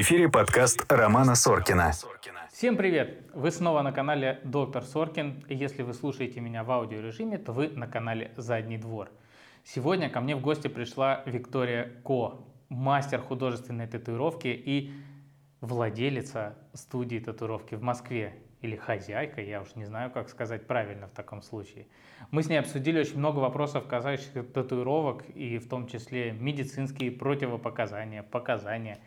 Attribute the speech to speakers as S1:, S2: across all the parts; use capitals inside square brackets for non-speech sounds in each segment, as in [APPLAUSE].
S1: Эфире подкаст Романа Соркина.
S2: Всем привет! Вы снова на канале Доктор Соркин. Если вы слушаете меня в аудиорежиме, то вы на канале Задний двор. Сегодня ко мне в гости пришла Виктория Ко, мастер художественной татуировки и владелица студии татуировки в Москве. Или хозяйка, я уж не знаю, как сказать правильно в таком случае. Мы с ней обсудили очень много вопросов, касающихся татуировок, и в том числе медицинские противопоказания, показания,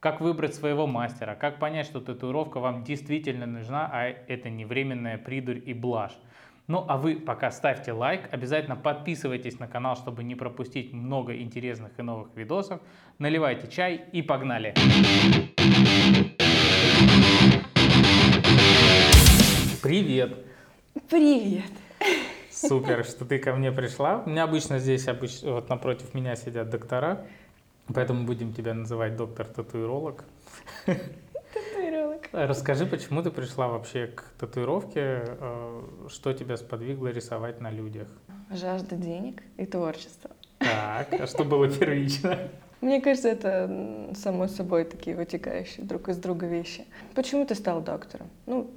S2: как выбрать своего мастера, как понять, что татуировка вам действительно нужна, а это не временная придурь и блажь. Ну а вы пока ставьте лайк, обязательно подписывайтесь на канал, чтобы не пропустить много интересных и новых видосов. Наливайте чай и погнали! Привет!
S3: Привет!
S2: Супер, что ты ко мне пришла. У меня обычно здесь, обычно, вот напротив меня сидят доктора, поэтому будем тебя называть доктор-татуиролог.
S3: Татуировок.
S2: Расскажи, почему ты пришла вообще к татуировке, э, что тебя сподвигло рисовать на людях?
S3: Жажда денег и творчества.
S2: Так, а что было первично?
S3: Мне кажется, это само собой такие вытекающие друг из друга вещи. Почему ты стал доктором? Ну,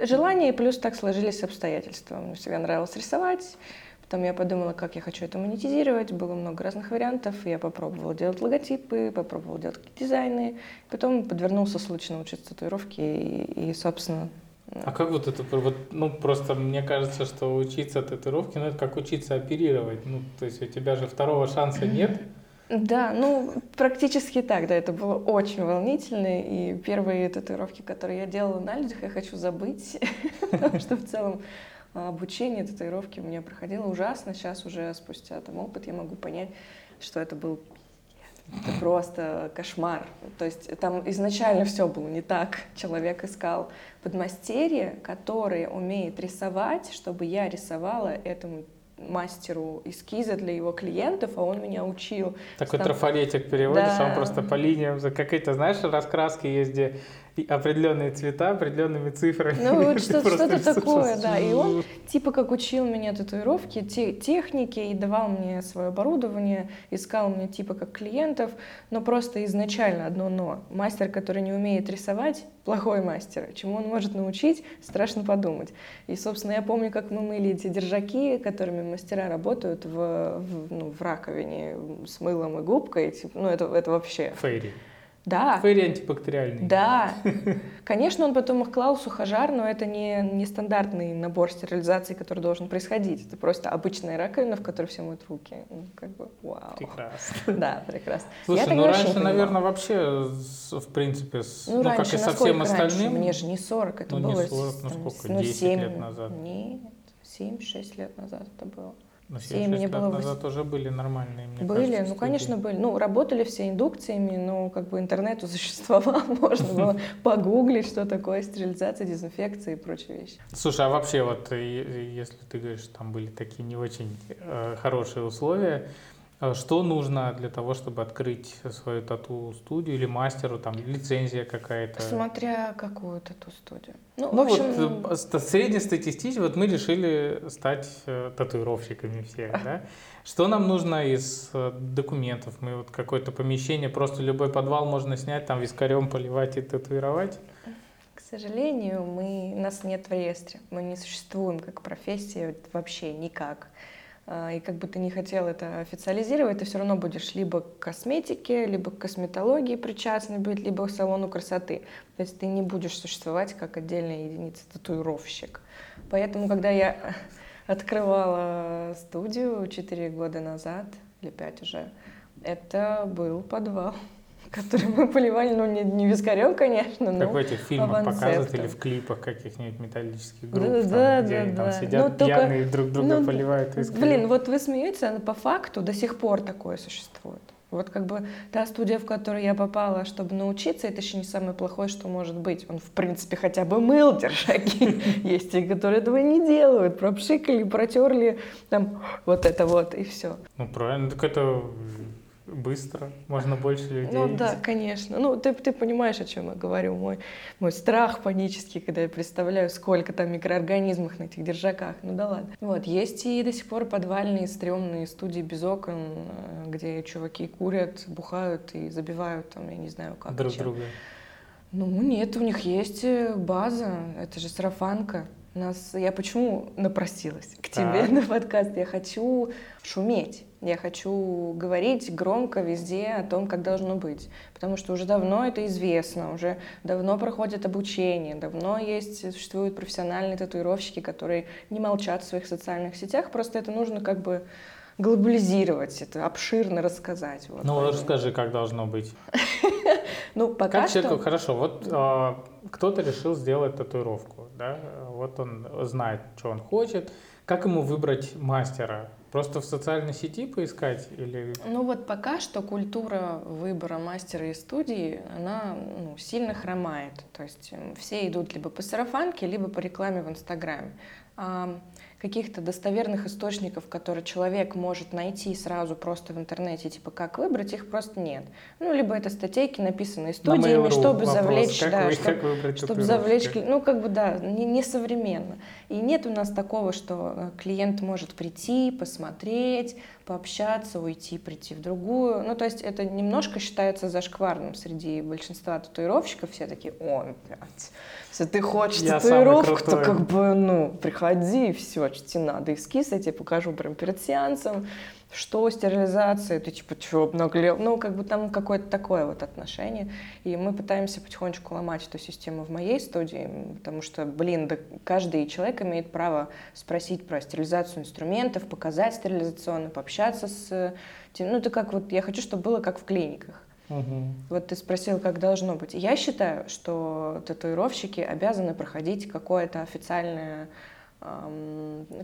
S3: желание и плюс так сложились обстоятельства. Мне всегда нравилось рисовать. Потом я подумала, как я хочу это монетизировать. Было много разных вариантов. Я попробовала делать логотипы, попробовала делать какие-то дизайны. Потом подвернулся случай научиться татуировке. И, и, собственно,
S2: А как вот это, вот, ну просто мне кажется, что учиться татуировке, ну это как учиться оперировать. Ну, то есть у тебя же второго шанса нет.
S3: Да, ну, практически так, да, это было очень волнительно, и первые татуировки, которые я делала на людях, я хочу забыть, [LAUGHS] потому что в целом обучение татуировки у меня проходило ужасно, сейчас уже спустя там опыт я могу понять, что это был это просто кошмар. То есть там изначально все было не так. Человек искал подмастерье, которое умеет рисовать, чтобы я рисовала этому мастеру эскизы для его клиентов, а он меня учил.
S2: Такой
S3: Там-
S2: трафаретик переводишь, а он
S3: Да.
S2: просто по линиям, за какие-то, знаешь, раскраски есть, где определенные цвета, определенными цифрами.
S3: Ну вот что- [LAUGHS] что-то такое, да. И он типа как учил меня татуировки, те- техники и давал мне свое оборудование, искал мне типа как клиентов, но просто изначально одно но. Мастер, который не умеет рисовать, плохой мастер. Чему он может научить, страшно подумать. И, собственно, я помню, как мы мыли эти держаки, которыми мастера работают в, в, ну, в раковине с мылом и губкой. типа, ну, это, это вообще...
S2: Фейри.
S3: Да,
S2: Фейри антибактериальный.
S3: да, конечно, он потом их клал в сухожар, но это не, не стандартный набор стерилизации, который должен происходить. Это просто обычная раковина, в которой все моют руки. Ну, как бы, вау.
S2: Прекрасно.
S3: Да, прекрасно.
S2: Слушай,
S3: тогда
S2: ну
S3: не
S2: раньше, наверное, вообще, в принципе, с-
S3: Ну,
S2: ну, как
S3: раньше,
S2: и со всем
S3: раньше?
S2: остальным,
S3: Мне же не 40, это
S2: Ну, не
S3: было...
S2: 40, ну,
S3: там,
S2: сколько,
S3: ну,
S2: 10
S3: 7,
S2: лет назад?
S3: Нет, 7-6 лет назад это было. Семь,
S2: 7
S3: мне
S2: лет
S3: было
S2: назад уже были нормальные, мне
S3: были,
S2: кажется,
S3: ну,
S2: студии.
S3: конечно, были. Ну, работали все индукциями, но как бы интернету [LAUGHS] существовал, можно было [LAUGHS] погуглить, что такое стерилизация, дезинфекция и прочие вещи.
S2: Слушай, а вообще вот, если ты говоришь, там были такие не очень э, хорошие условия, что нужно для того, чтобы открыть свою тату-студию или мастеру, там, лицензия какая-то?
S3: Смотря какую тату-студию. Ну,
S2: Ну
S3: в общем,
S2: вот э, ст- среднестатистически, вот мы решили стать э, татуировщиками все, [LAUGHS] да? Что нам нужно из э, документов? Мы вот какое-то помещение, просто любой подвал можно снять, там вискарем поливать и татуировать?
S3: к сожалению, мы, нас нет в реестре. Мы не существуем как профессия вообще никак. А, И как бы ты не хотел это официализировать, ты все равно будешь либо к косметике, либо к косметологии причастный быть, либо к салону красоты. То есть ты не будешь существовать как отдельная единица татуировщик. Поэтому, когда я [LAUGHS] открывала студию 4 года назад, или 5 уже, это был подвал, который мы поливали, ну, не, не вискарем, конечно, но...
S2: Как в этих фильмах
S3: авансептом.
S2: показывают или в клипах каких-нибудь металлических групп,
S3: Да,
S2: там,
S3: да,
S2: где
S3: да,
S2: там
S3: да.
S2: сидят
S3: Ну, только-
S2: пьяные друг друга
S3: ну,
S2: поливают вискарем.
S3: Блин, вот вы смеетесь, но по факту до сих пор такое существует. Вот как бы та студия, в которую я попала, чтобы научиться, это еще не самое плохое, что может быть. Он, в принципе, хотя бы мыл держаки. [LAUGHS] Есть те, которые этого не делают. Пропшикали, протерли, там, вот это вот, и все.
S2: Ну, правильно, так это быстро, можно больше людей.
S3: Ну да, конечно. Ну ты, ты понимаешь, о чем я говорю. Мой, мой страх панический, когда я представляю, сколько там микроорганизмов на этих держаках. Ну да ладно. Вот, есть и до сих пор подвальные, стрёмные студии без окон, э, где чуваки курят, бухают и забивают там, я не знаю, как.
S2: Друг
S3: чем.
S2: друга.
S3: Ну нет, у них есть э, база, это же сарафанка. Нас, я почему напросилась к тебе
S2: Так. [LAUGHS]
S3: на подкаст? Я хочу шуметь. Я хочу говорить громко везде о том, как должно быть. Потому что уже давно это известно, уже давно проходит обучение, давно есть, существуют профессиональные татуировщики, которые не молчат в своих социальных сетях, просто это нужно как бы глобализировать, это обширно рассказать. Вот.
S2: Ну,
S3: Поэтому-
S2: расскажи, как должно быть. [LAUGHS]
S3: ну, пока
S2: Как
S3: что...
S2: человеку, хорошо, вот а, кто-то решил сделать татуировку, да, вот он знает, что он хочет, как ему выбрать мастера? Просто в социальной сети поискать или...
S3: Ну вот пока что культура выбора мастера и студии, она ну, сильно хромает. То есть все идут либо по сарафанке, либо по рекламе в Инстаграме. А каких-то достоверных источников, которые человек может найти сразу просто в интернете, типа как выбрать, их просто нет. Ну, либо это статейки, написанные
S2: На
S3: студиями, чтобы
S2: вопрос,
S3: завлечь, да,
S2: вы-
S3: чтоб-
S2: как выбрать
S3: чтобы завлечь, ну как бы да, не, не современно. И нет у нас такого, что э, клиент может прийти, посмотреть, пообщаться, уйти, прийти в другую. Ну то есть это немножко считается зашкварным среди большинства татуировщиков. Все такие, о, блядь, если ты хочешь
S2: Я
S3: татуировку, то
S2: крутой».
S3: как бы, ну, приходи и все, что тебе надо. Эскиз я тебе покажу прям перед сеансом. Что стерилизация? Ты типа, что, обнаглел? Ну, как бы там какое-то такое вот отношение. И мы пытаемся потихонечку ломать эту систему в моей студии, потому что, блин, да каждый человек имеет право спросить про стерилизацию инструментов, показать стерилизационно, пообщаться с... Ну, это как вот, я хочу, чтобы было как в клиниках.
S2: Мгм.
S3: Вот ты спросил, как должно быть. Я считаю, что татуировщики обязаны проходить какое-то официальное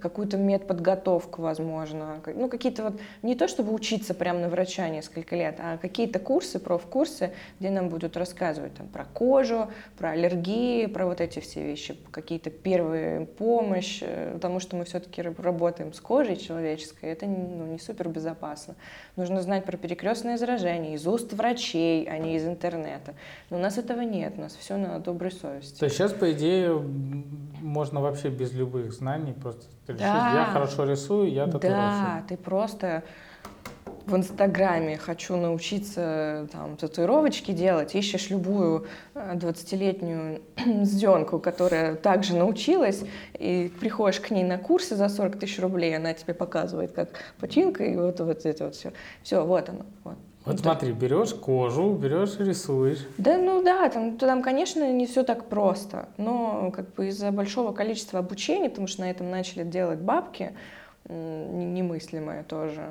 S3: какую-то медподготовку, возможно, ну какие-то вот не то чтобы учиться прямо на врача несколько лет, а какие-то курсы, профкурсы, где нам будут рассказывать там про кожу, про аллергии, про вот эти все вещи, какие-то первые помощь, э, потому что мы все-таки работаем с кожей человеческой, это ну, не супер безопасно. Нужно знать про перекрестное заражение из уст врачей, а не из интернета. Но у нас этого нет, у нас все на доброй совести.
S2: То есть сейчас, по идее, можно вообще без любых знаний просто решить,
S3: Да.
S2: я хорошо рисую, я татуировщик.
S3: Да, ты просто в Инстаграме хочу научиться там татуировочки делать, ищешь любую э, 20-летнюю сделку, [CLEARS THROAT] которая также научилась, и приходишь к ней на курсы за 40 тысяч рублей, она тебе показывает, как починка, и вот, вот это вот все. Все, вот оно. Вот.
S2: Вот
S3: Ну,
S2: смотри, берешь кожу, берешь и рисуешь.
S3: Да, ну да, там, там, конечно, не все так просто, но как бы из-за большого количества обучения, потому что на этом начали делать бабки, немыслимое тоже,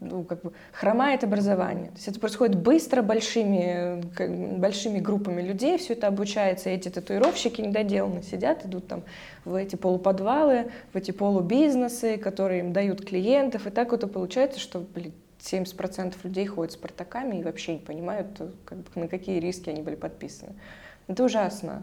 S3: ну, как бы хромает образование. То есть это происходит быстро, большими, как большими группами людей, все это обучается, эти татуировщики недоделанно сидят, идут там в эти полуподвалы, в эти полубизнесы, которые им дают клиентов, и так вот и получается, что, блин, 70% людей ходят с портаками и вообще не понимают, как бы, на какие риски они были подписаны. Это ужасно,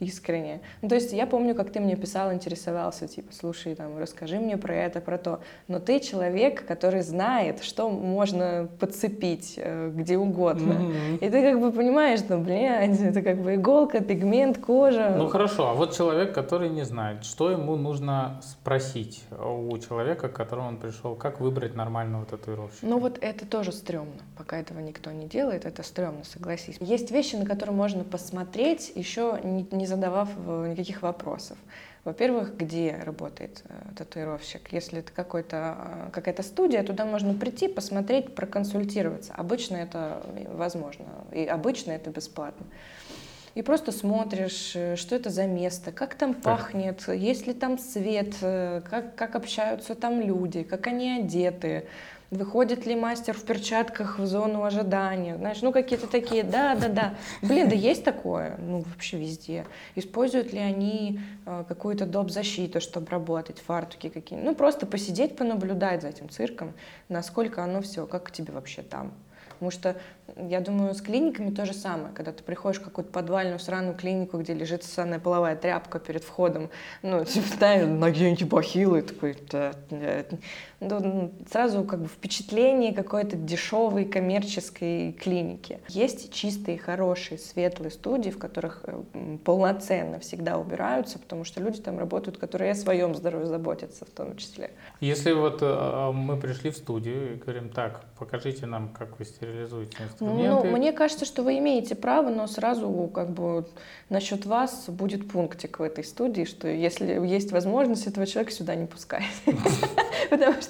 S3: искренне. Ну, то есть я помню, как ты мне писал, интересовался, типа, слушай, там, расскажи мне про это, про то. Но ты человек, который знает, что можно подцепить э, где угодно.
S2: Мгм.
S3: И ты как бы понимаешь, что, блядь, [LAUGHS] это как бы иголка, пигмент, кожа.
S2: Ну хорошо, а вот человек, который не знает, что ему нужно спросить у человека, к которому он пришел, как выбрать нормального татуировщика?
S3: Ну вот это тоже стрёмно. Пока этого никто не делает, это стрёмно, согласись. Есть вещи, на которые можно посмотреть, еще не, не задавав э, никаких вопросов. Во-первых, где работает э, татуировщик? Если это какой-то, э, какая-то студия, туда можно прийти, посмотреть, проконсультироваться. Обычно это возможно, и обычно это бесплатно. И просто смотришь, что это за место, как там пахнет, есть ли там свет, как, как общаются там люди, как они одеты, выходит ли мастер в перчатках в зону ожидания, знаешь, ну какие-то такие, да-да-да. Блин, да есть такое, ну вообще везде. Используют ли они э, какую-то доп. защиту, чтобы работать, фартуки какие Ну просто посидеть, понаблюдать за этим цирком, насколько оно все, как тебе вообще там. Потому что, я думаю, с клиниками то же самое. Когда ты приходишь в какую-то подвальную сраную клинику, где лежит ссаная половая тряпка перед входом, ну, [LAUGHS] типа, да, наденьте бахилы, такой, да, да. Ну, сразу как бы впечатление какой-то дешевой коммерческой клиники. Есть чистые, хорошие, светлые студии, в которых э, полноценно всегда убираются, потому что люди там работают, которые о своем здоровье заботятся в том числе.
S2: Если вот э, мы пришли в студию и говорим, так, покажите нам, как вы стерилизуете инструменты.
S3: Ну, мне кажется, что вы имеете право, но сразу как бы насчет вас будет пунктик в этой студии, что если есть возможность, этого человека сюда не пускать. [LAUGHS] Потому что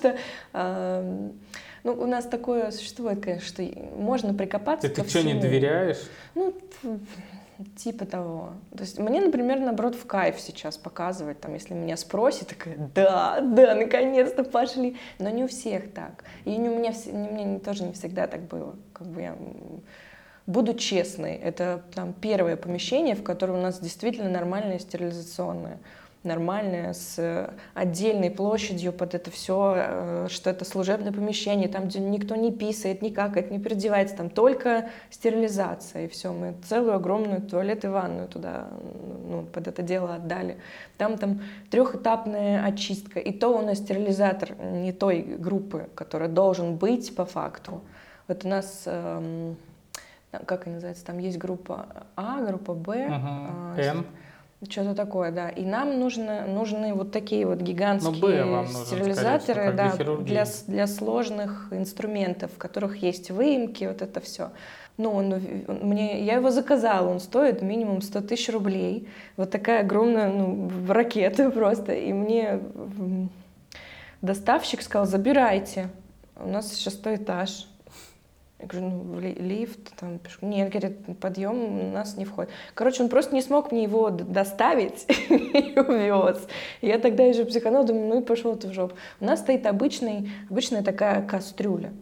S3: ну, у нас такое существует, конечно, что можно прикопаться
S2: Ты, ты что, не доверяешь?
S3: Ну, Типа того. То есть мне, например, наоборот, в кайф сейчас показывать, там, если меня спросят, такая, да, да, наконец-то пошли. Но не у всех так. И не у меня, не, мне тоже не всегда так было. Как бы я буду честной, это там первое помещение, в котором у нас действительно нормальное стерилизационное нормальная, с отдельной площадью под это все, э, что это служебное помещение, там, где никто не писает, не какает, не переодевается, там только стерилизация, и все. Мы целую огромную туалет и ванную туда ну, под это дело отдали. Там там трехэтапная очистка, и то у нас стерилизатор не той группы, которая должен быть по факту. Вот у нас эм, как она называется, там есть группа А, группа Б,
S2: uh-huh. N.
S3: Что-то такое, да. И нам нужно, нужны вот такие вот гигантские ну, стерилизаторы да, для, для сложных инструментов, в которых есть выемки, вот это все. Ну, он, мне, я его заказала, он стоит минимум 100 тысяч рублей. Вот такая огромная ну, ракета [LAUGHS] просто. И мне доставщик сказал, забирайте. У нас шестой этаж. Я говорю, ну, лифт, там, пешком. Нет, говорит, подъем у нас не входит. Короче, он просто не смог мне его доставить [LAUGHS] и увез. Я тогда еще психанул, думаю, ну и пошел ты в жопу. У нас стоит обычный, обычная такая кастрюля.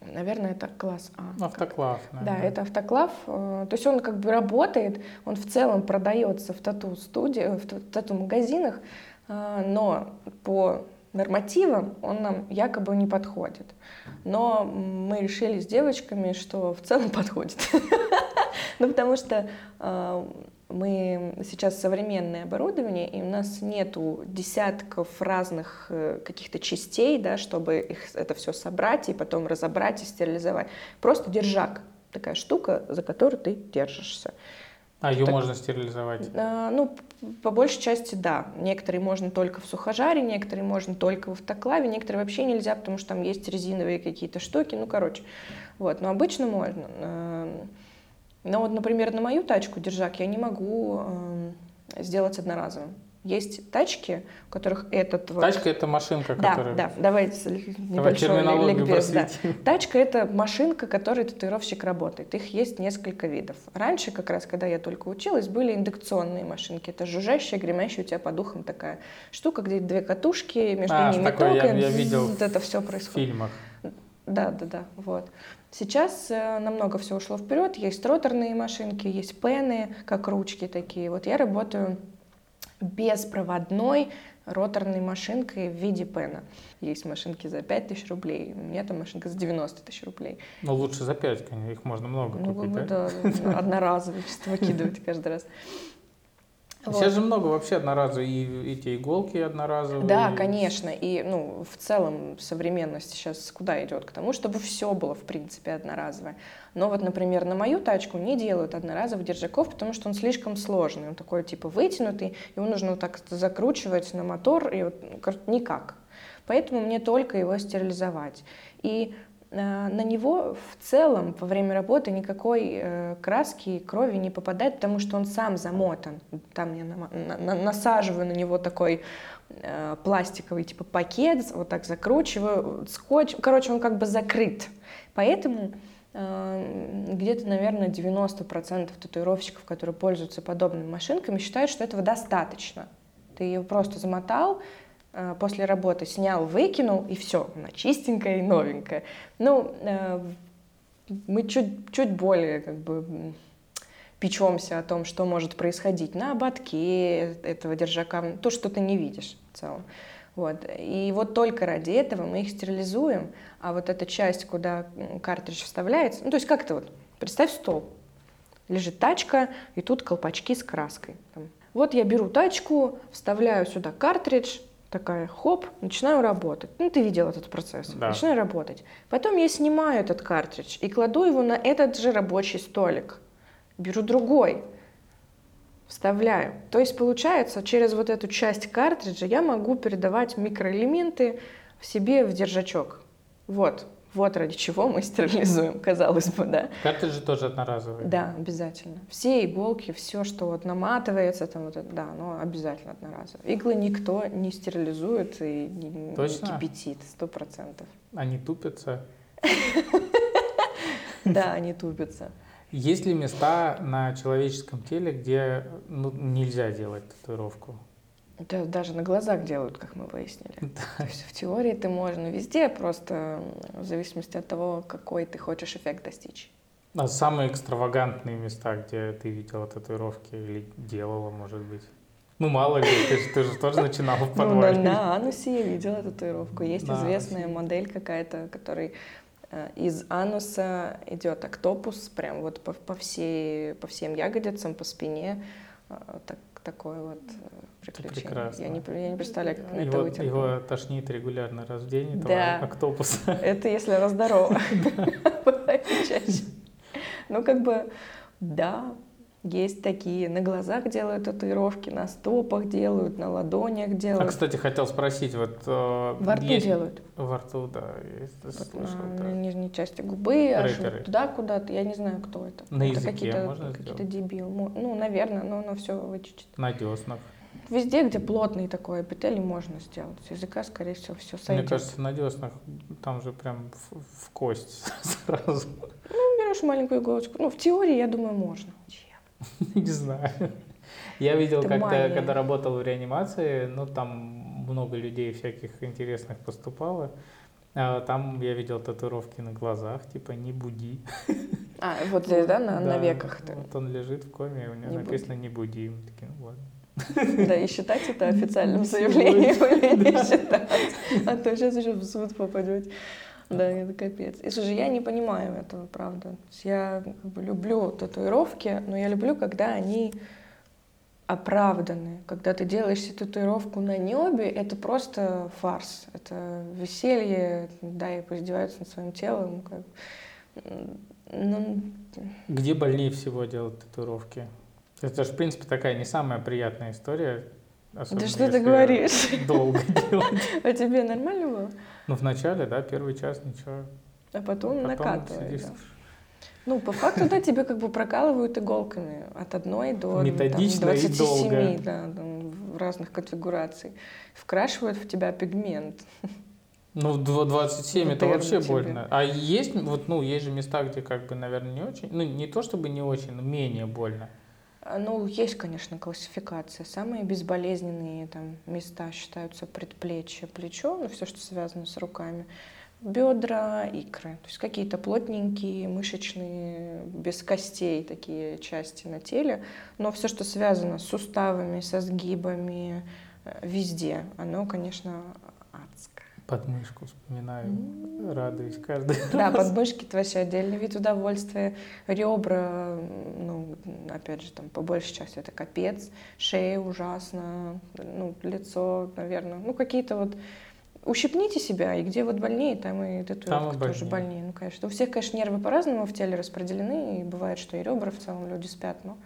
S3: Наверное, это класс
S2: А. Автоклав.
S3: Наверное. Да, это автоклав. Э, то есть он как бы работает, он в целом продается в тату-студии, в тату-магазинах, э, но по нормативам он нам якобы не подходит. Но мы решили с девочками, что в целом подходит. [LAUGHS] Ну, потому что а, мы сейчас современное оборудование, и у нас нету десятков разных э, каких-то частей, да, чтобы их, это все собрать и потом разобрать и стерилизовать. Просто держак, такая штука, за которую ты держишься.
S2: А ее так, можно стерилизовать?
S3: А, ну, по большей части, да. Некоторые можно только в сухожаре, некоторые можно только в автоклаве, некоторые вообще нельзя, потому что там есть резиновые какие-то штуки. Ну, короче, вот. Но обычно можно. А, но вот, например, на мою тачку держак я не могу а, сделать одноразовым. Есть тачки, у которых этот
S2: вот... Тачка — это машинка,
S3: да,
S2: которая...
S3: Да, давайте небольшой ликбез. Да. Тачка — это машинка, которой татуировщик работает. Их есть несколько видов. Раньше, как раз, когда я только училась, были индукционные машинки. Это жужжащая, гремящая у тебя по духам такая штука, где две катушки, между а, ними
S2: ток, я, я видел
S3: вот это все происходит.
S2: В фильмах.
S3: Да, да, да, вот. Сейчас э, намного все ушло вперед. Есть роторные машинки, есть пены, как ручки такие. Вот я работаю беспроводной роторной машинкой в виде пена. Есть машинки за 5 тысяч рублей, у меня там машинка за 90 тысяч рублей.
S2: Ну, лучше за 5, конечно, их можно много
S3: ну,
S2: купить,
S3: да? да? Одноразовые, чисто выкидывать каждый раз.
S2: Вот. Сейчас же много вообще одноразовых, и эти иголки одноразовые.
S3: Да, конечно. И ну, в целом современность сейчас куда идет? К тому, чтобы все было, в принципе, одноразовое. Но вот, например, на мою тачку не делают одноразовых держаков, потому что он слишком сложный. Он такой типа вытянутый, его нужно вот так закручивать на мотор, и вот никак. Поэтому мне только его стерилизовать. И на него в целом во время работы никакой э, краски, крови не попадает, потому что он сам замотан. Там я насаживаю на него такой э, пластиковый типа пакет, вот так закручиваю, скотч. Короче, он как бы закрыт. Поэтому где-то, наверное, 90% татуировщиков, которые пользуются подобными машинками, считают, что этого достаточно. Ты ее просто замотал, Э, после работы снял, выкинул, и все, она чистенькая и новенькая. Ну, э, мы чуть, чуть более как бы печемся о том, что может происходить на ободке этого держака, то, что ты не видишь в целом. Вот. И вот только ради этого мы их стерилизуем, а вот эта часть, куда картридж вставляется, ну то есть как то вот, представь стол, лежит тачка, и тут колпачки с краской. Вот я беру тачку, вставляю сюда картридж, такая, хоп, начинаю работать. Ну, ты видел этот процесс. Да. Начинаю работать. Потом я снимаю этот картридж и кладу его на этот же рабочий столик. Беру другой, вставляю. То есть, получается, через вот эту часть картриджа я могу передавать микроэлементы в себе в держачок. Вот. Вот ради чего мы стерилизуем, казалось бы, да.
S2: Картриджи тоже одноразовые?
S3: Да, обязательно. Все иголки, все, что вот наматывается, там вот, да, но обязательно одноразовые. Иглы никто не стерилизует и не, Точно? не кипятит, сто процентов.
S2: Они тупятся? [LAUGHS]
S3: Да, они тупятся.
S2: Есть ли места на человеческом теле, где ну, нельзя делать татуировку?
S3: Это даже на глазах делают, как мы выяснили. [LAUGHS] Да. То есть в теории ты можно везде, просто в зависимости от того, какой ты хочешь эффект достичь.
S2: А самые экстравагантные места, где ты видела татуировки или делала, может быть? Ну, мало ли, ты же, ты же тоже [LAUGHS] начинала в подвале.
S3: Ну, на, на анусе я видела татуировку. Есть на известная анусе. модель какая-то, которой э, из ануса идет октопус, прям вот по, по, всей, по всем ягодицам, по спине. Э, так, такое вот э, приключение. Прекрасно. Я не, я не представляю, как на
S2: его,
S3: это выйти.
S2: Его тошнит регулярно раз в день, да. октопуса. [LAUGHS]
S3: Это если раз здорово. [LAUGHS] [LAUGHS] Ну, как бы, да, есть такие, на глазах делают татуировки, на стопах делают, на ладонях делают.
S2: А, кстати, хотел спросить, вот...
S3: Э, Во рту есть... делают.
S2: Во рту, да, есть, вот
S3: слышал. На, на нижней части губы, аж вот туда куда-то, я не знаю, кто это.
S2: На
S3: это
S2: языке
S3: какие-то,
S2: можно
S3: какие-то дебил. Ну, наверное, но оно все вычистит.
S2: На деснах.
S3: Везде, где плотный такой эпителий, можно сделать. С языка, скорее всего, все сойдет.
S2: Мне кажется, на деснах там же прям в, в кость [LAUGHS] сразу.
S3: Ну, берешь маленькую иголочку. Ну, в теории, я думаю, можно. [LAUGHS]
S2: Не знаю. Я видел как-то, когда работал в реанимации, ну, там много людей всяких интересных поступало. А там я видел татуировки на глазах, типа «не буди». [LAUGHS]
S3: А, вот здесь, да, на, да, на веках?
S2: Вот он лежит в коме, у него не написано «не буди». Мы такие, ну ладно. [LAUGHS]
S3: Да, и считать это официальным заявлением или не считать. А то сейчас еще в суд попадете. Да, это капец. И слушай, я не понимаю этого, правда. Я люблю татуировки, но я люблю, когда они оправданы. Когда ты делаешь себе татуировку на небе, это просто фарс. Это веселье, да, и поиздеваются над своим телом. Как...
S2: Ну... Где больнее всего делать татуировки? Это же, в принципе, такая не самая приятная история.
S3: Да что ты говоришь?
S2: Долго [LAUGHS] делать.
S3: А тебе нормально было?
S2: Ну, вначале, да, первый час ничего.
S3: А потом, потом накатывает. Да. Ну, по факту, да, тебе как бы прокалывают иголками от одной до
S2: Методично там, 27, и долго.
S3: да, там, в разных конфигураций. Вкрашивают в тебя пигмент.
S2: Ну, 27 это вообще тебе. больно. А есть, вот, ну, есть же места, где как бы, наверное, не очень, ну, не то чтобы не очень, но менее больно.
S3: А, ну, есть, конечно, классификация. Самые безболезненные там, места считаются предплечье, плечо, ну, все, что связано с руками, бедра, икры. То есть какие-то плотненькие, мышечные, без костей такие части на теле. Но все, что связано с суставами, со сгибами, э, везде, оно, конечно,
S2: Подмышку вспоминаю, mm-hmm. радуюсь каждый
S3: Да, раз. подмышки это вообще отдельный вид удовольствия. Ребра, ну, опять же, там, по большей части это капец. Шея ужасно, ну, лицо, наверное. Ну, какие-то вот ущипните себя, и где вот больнее, там и татуировка там тоже больнее. Ну, конечно. У всех, конечно, нервы по-разному в теле распределены, и бывает, что и ребра в целом люди спят, но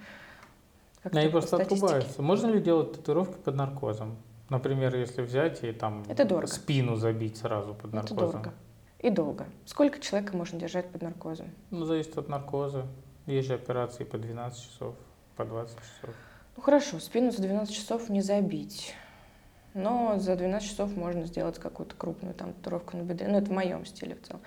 S2: Они просто отрубаются. Можно ли делать татуировки под наркозом? Например, если взять и там
S3: это дорого.
S2: спину забить сразу под наркозом.
S3: Это дорого. И долго. Сколько человека можно держать под наркозом?
S2: Ну, зависит от наркоза. Есть же операции по 12 часов, по 20 часов.
S3: Ну хорошо, спину за 12 часов не забить. Но за 12 часов можно сделать какую-то крупную там татуировку на бедре. Ну, это в моем стиле в целом.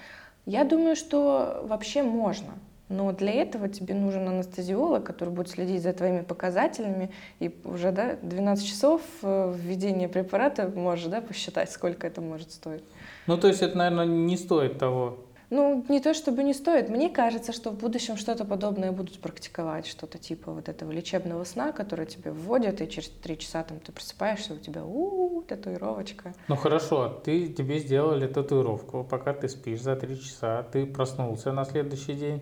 S3: Я думаю, что вообще можно. Но для этого тебе нужен анестезиолог, который будет следить за твоими показателями. И уже да, 12 часов э, введения препарата можешь да, посчитать, сколько это может стоить.
S2: Ну, то есть это, наверное, не стоит того.
S3: Ну, не то чтобы не стоит. Мне кажется, что в будущем что-то подобное будут практиковать, что-то типа вот этого лечебного сна, который тебе вводят, и через три часа там ты просыпаешься, у тебя у татуировочка.
S2: Ну хорошо, ты тебе сделали татуировку, пока ты спишь за три часа, ты проснулся на следующий день,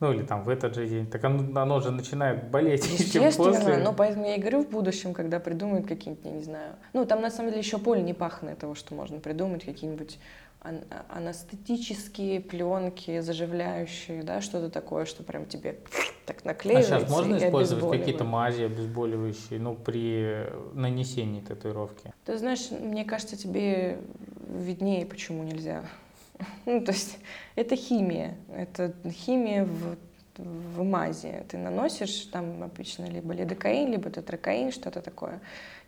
S2: ну или там в этот же день, так оно, оно же начинает болеть [LAUGHS]
S3: Естественно,
S2: после.
S3: но поэтому я и говорю в будущем, когда придумают какие-нибудь, я не знаю, ну там на самом деле еще поле не пахнет того, что можно придумать, какие-нибудь ан- анестетические пленки, заживляющие, да, что-то такое, что прям тебе [LAUGHS] так
S2: А
S3: наклеивается
S2: сейчас можно использовать какие-то мази обезболивающие, ну, при нанесении татуировки?
S3: Ты знаешь, мне кажется, тебе виднее, почему нельзя. Ну, то есть это химия. Это химия в, в мазе. Ты наносишь там обычно либо лидокаин, либо тетракаин, что-то такое.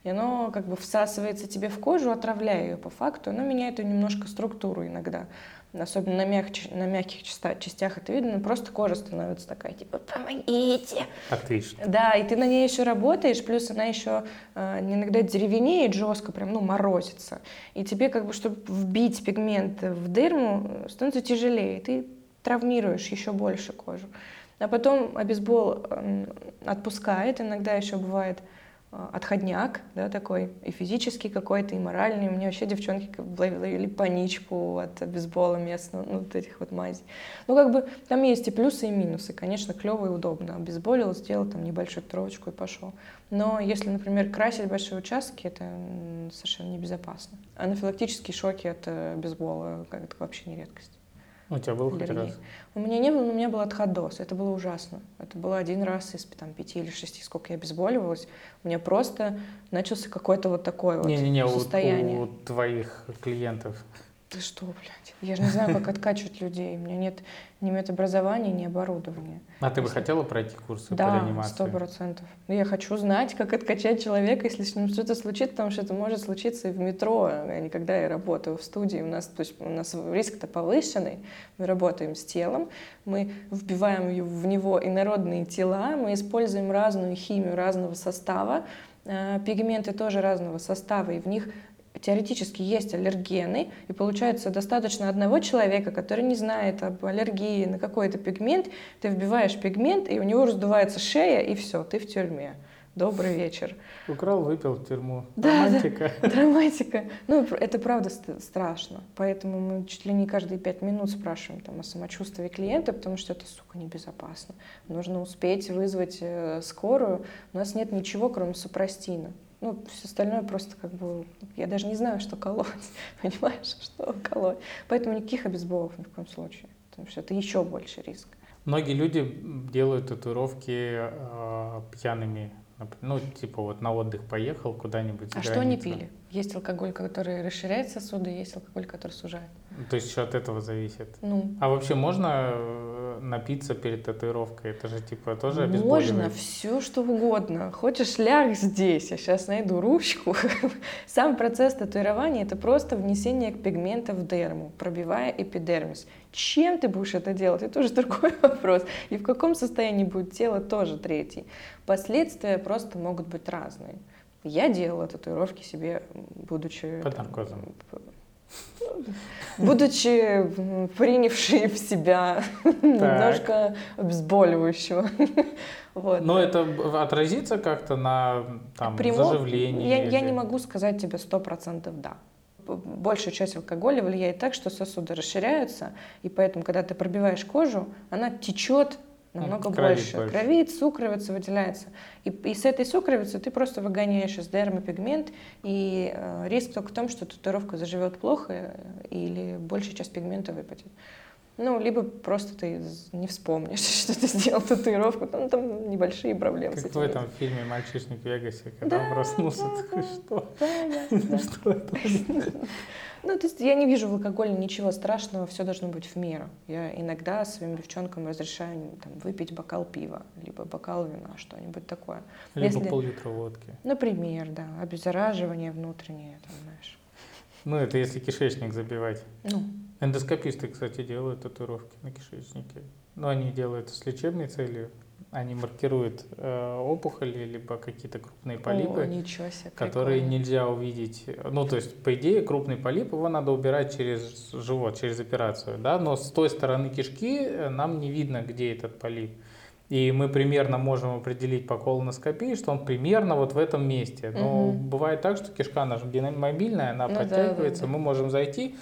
S3: И оно как бы всасывается тебе в кожу, отравляя ее по факту. Оно меняет ее немножко структуру иногда. Особенно на, мягче, на мягких частях это видно. Просто кожа становится такая, типа, помогите.
S2: Отлично.
S3: Да, и ты на ней еще работаешь, плюс она еще э, иногда деревенеет жестко, прям, ну, морозится. И тебе как бы, чтобы вбить пигмент в дерму, э, становится тяжелее. Ты травмируешь еще больше кожу. А потом обезбол м, отпускает, иногда еще бывает э, отходняк, да, такой, и физический какой-то, и моральный. У меня вообще девчонки ловили паничку от обезбола местного, ну, вот этих вот мазей. Ну, как бы там есть и плюсы, и минусы. Конечно, клево и удобно. Обезболил, сделал там небольшую тровочку и пошел. Но если, например, красить большие участки, это совершенно небезопасно. Анафилактические шоки от э, обезбола как это вообще не редкость.
S2: У тебя был хоть раз?
S3: У меня не было, но у меня был отходоз. Это было ужасно. Это было один раз из там, пяти или шести, сколько я обезболивалась. У меня просто начался какой-то вот такой вот
S2: Не-не-не, у,
S3: состояние.
S2: у твоих клиентов.
S3: Ты что, блядь? Я же не знаю, как [LAUGHS] откачивать людей. У меня нет ни медобразования, ни оборудования.
S2: А ты бы
S3: Если-
S2: хотела пройти курсы по
S3: Да,
S2: реанимации?
S3: сто процентов. Я хочу знать, как откачать человека, если с ним что-то случится, потому что это может случиться и в метро, а не когда я работаю в студии. У нас, то есть, у нас риск-то повышенный. Мы работаем с телом, мы вбиваем в него инородные тела, мы используем разную химию разного состава, э, пигменты тоже разного состава, и в них теоретически есть аллергены, и получается достаточно одного человека, который не знает об аллергии на какой-то пигмент, ты вбиваешь пигмент, и у него раздувается шея, и все, ты в тюрьме. Добрый вечер.
S2: Украл, выпил в тюрьму.
S3: Да, да.
S2: Романтика. [LAUGHS]
S3: Драматика. Ну, это правда ст- страшно. Поэтому мы чуть ли не каждые пять минут спрашиваем там, о самочувствии клиента, потому что это, сука, небезопасно. Нужно успеть вызвать э, скорую. У нас нет ничего, кроме супрастина. Ну, все остальное просто как бы... Я даже не знаю, что колоть. [LAUGHS] Понимаешь, что колоть. Поэтому никаких обезболов ни в коем случае. Потому что это еще больше риск.
S2: Многие люди делают татуировки э, пьяными. Ну, типа вот на отдых поехал куда-нибудь.
S3: А что они пили? Есть алкоголь, который расширяет сосуды, есть алкоголь, который сужает.
S2: То есть еще от этого зависит.
S3: Ну,
S2: А вообще можно напиться перед татуировкой? Это же типа тоже
S3: Можно все, что угодно. Хочешь, ляг здесь, я сейчас найду ручку. [LAUGHS] Сам процесс татуирования — это просто внесение пигмента в дерму, пробивая эпидермис. Чем ты будешь это делать? Это уже [LAUGHS] другой вопрос. И в каком состоянии будет тело, тоже третий. Последствия просто могут быть разные. Я делала татуировки себе, будучи...
S2: Под наркозом.
S3: Будучи м, принявшей в себя немножко обезболивающего. Вот.
S2: Но это отразится как-то на там,
S3: Прямо-
S2: заживлении?
S3: Я, я
S2: или-
S3: не могу сказать тебе сто процентов да. Б- Большая часть алкоголя влияет так, что сосуды расширяются, и поэтому, когда ты пробиваешь кожу, она течет намного
S2: М, кровит
S3: больше.
S2: больше.
S3: Кровит, сукровица выделяется. И, и с этой сукровицы ты просто выгоняешь из дермы пигмент, и э, риск только в том, что татуировка заживет плохо э, или большая часть пигмента выпадет. Ну, либо просто ты не вспомнишь, [LAUGHS] что ты сделал татуировку, там, там небольшие проблемы
S2: Как в этом фильме «Мальчишник в Вегасе», когда он
S3: Да,
S2: проснулся,
S3: да,
S2: такой, что?
S3: Да, да, да. [LAUGHS]
S2: Что это? [LAUGHS]
S3: Ну, то есть я не вижу в алкоголе ничего страшного, все должно быть в меру. Я иногда своим девчонкам разрешаю там, выпить бокал пива, либо бокал вина, что-нибудь такое.
S2: Либо
S3: Если-
S2: пол-литра водки.
S3: Например, да, обеззараживание внутреннее, там, знаешь.
S2: Ну, это если кишечник забивать.
S3: Ну,
S2: Эндоскописты, кстати, делают татуировки на кишечнике. Но они делают с лечебной целью. Они маркируют э, опухоли, либо какие-то крупные полипы,
S3: О, ничего себе,
S2: которые
S3: прикольно.
S2: нельзя увидеть. Ну, то есть, по идее, крупный полип, его надо убирать через живот, через операцию, да, но с той стороны кишки э, нам не видно, где этот полип. И мы примерно можем определить по колоноскопии, что он примерно вот в этом месте. Но
S3: Мгм.
S2: бывает так, что кишка наша мобильная, она
S3: Ну да,
S2: подтягивается,
S3: да, да.
S2: мы можем зайти,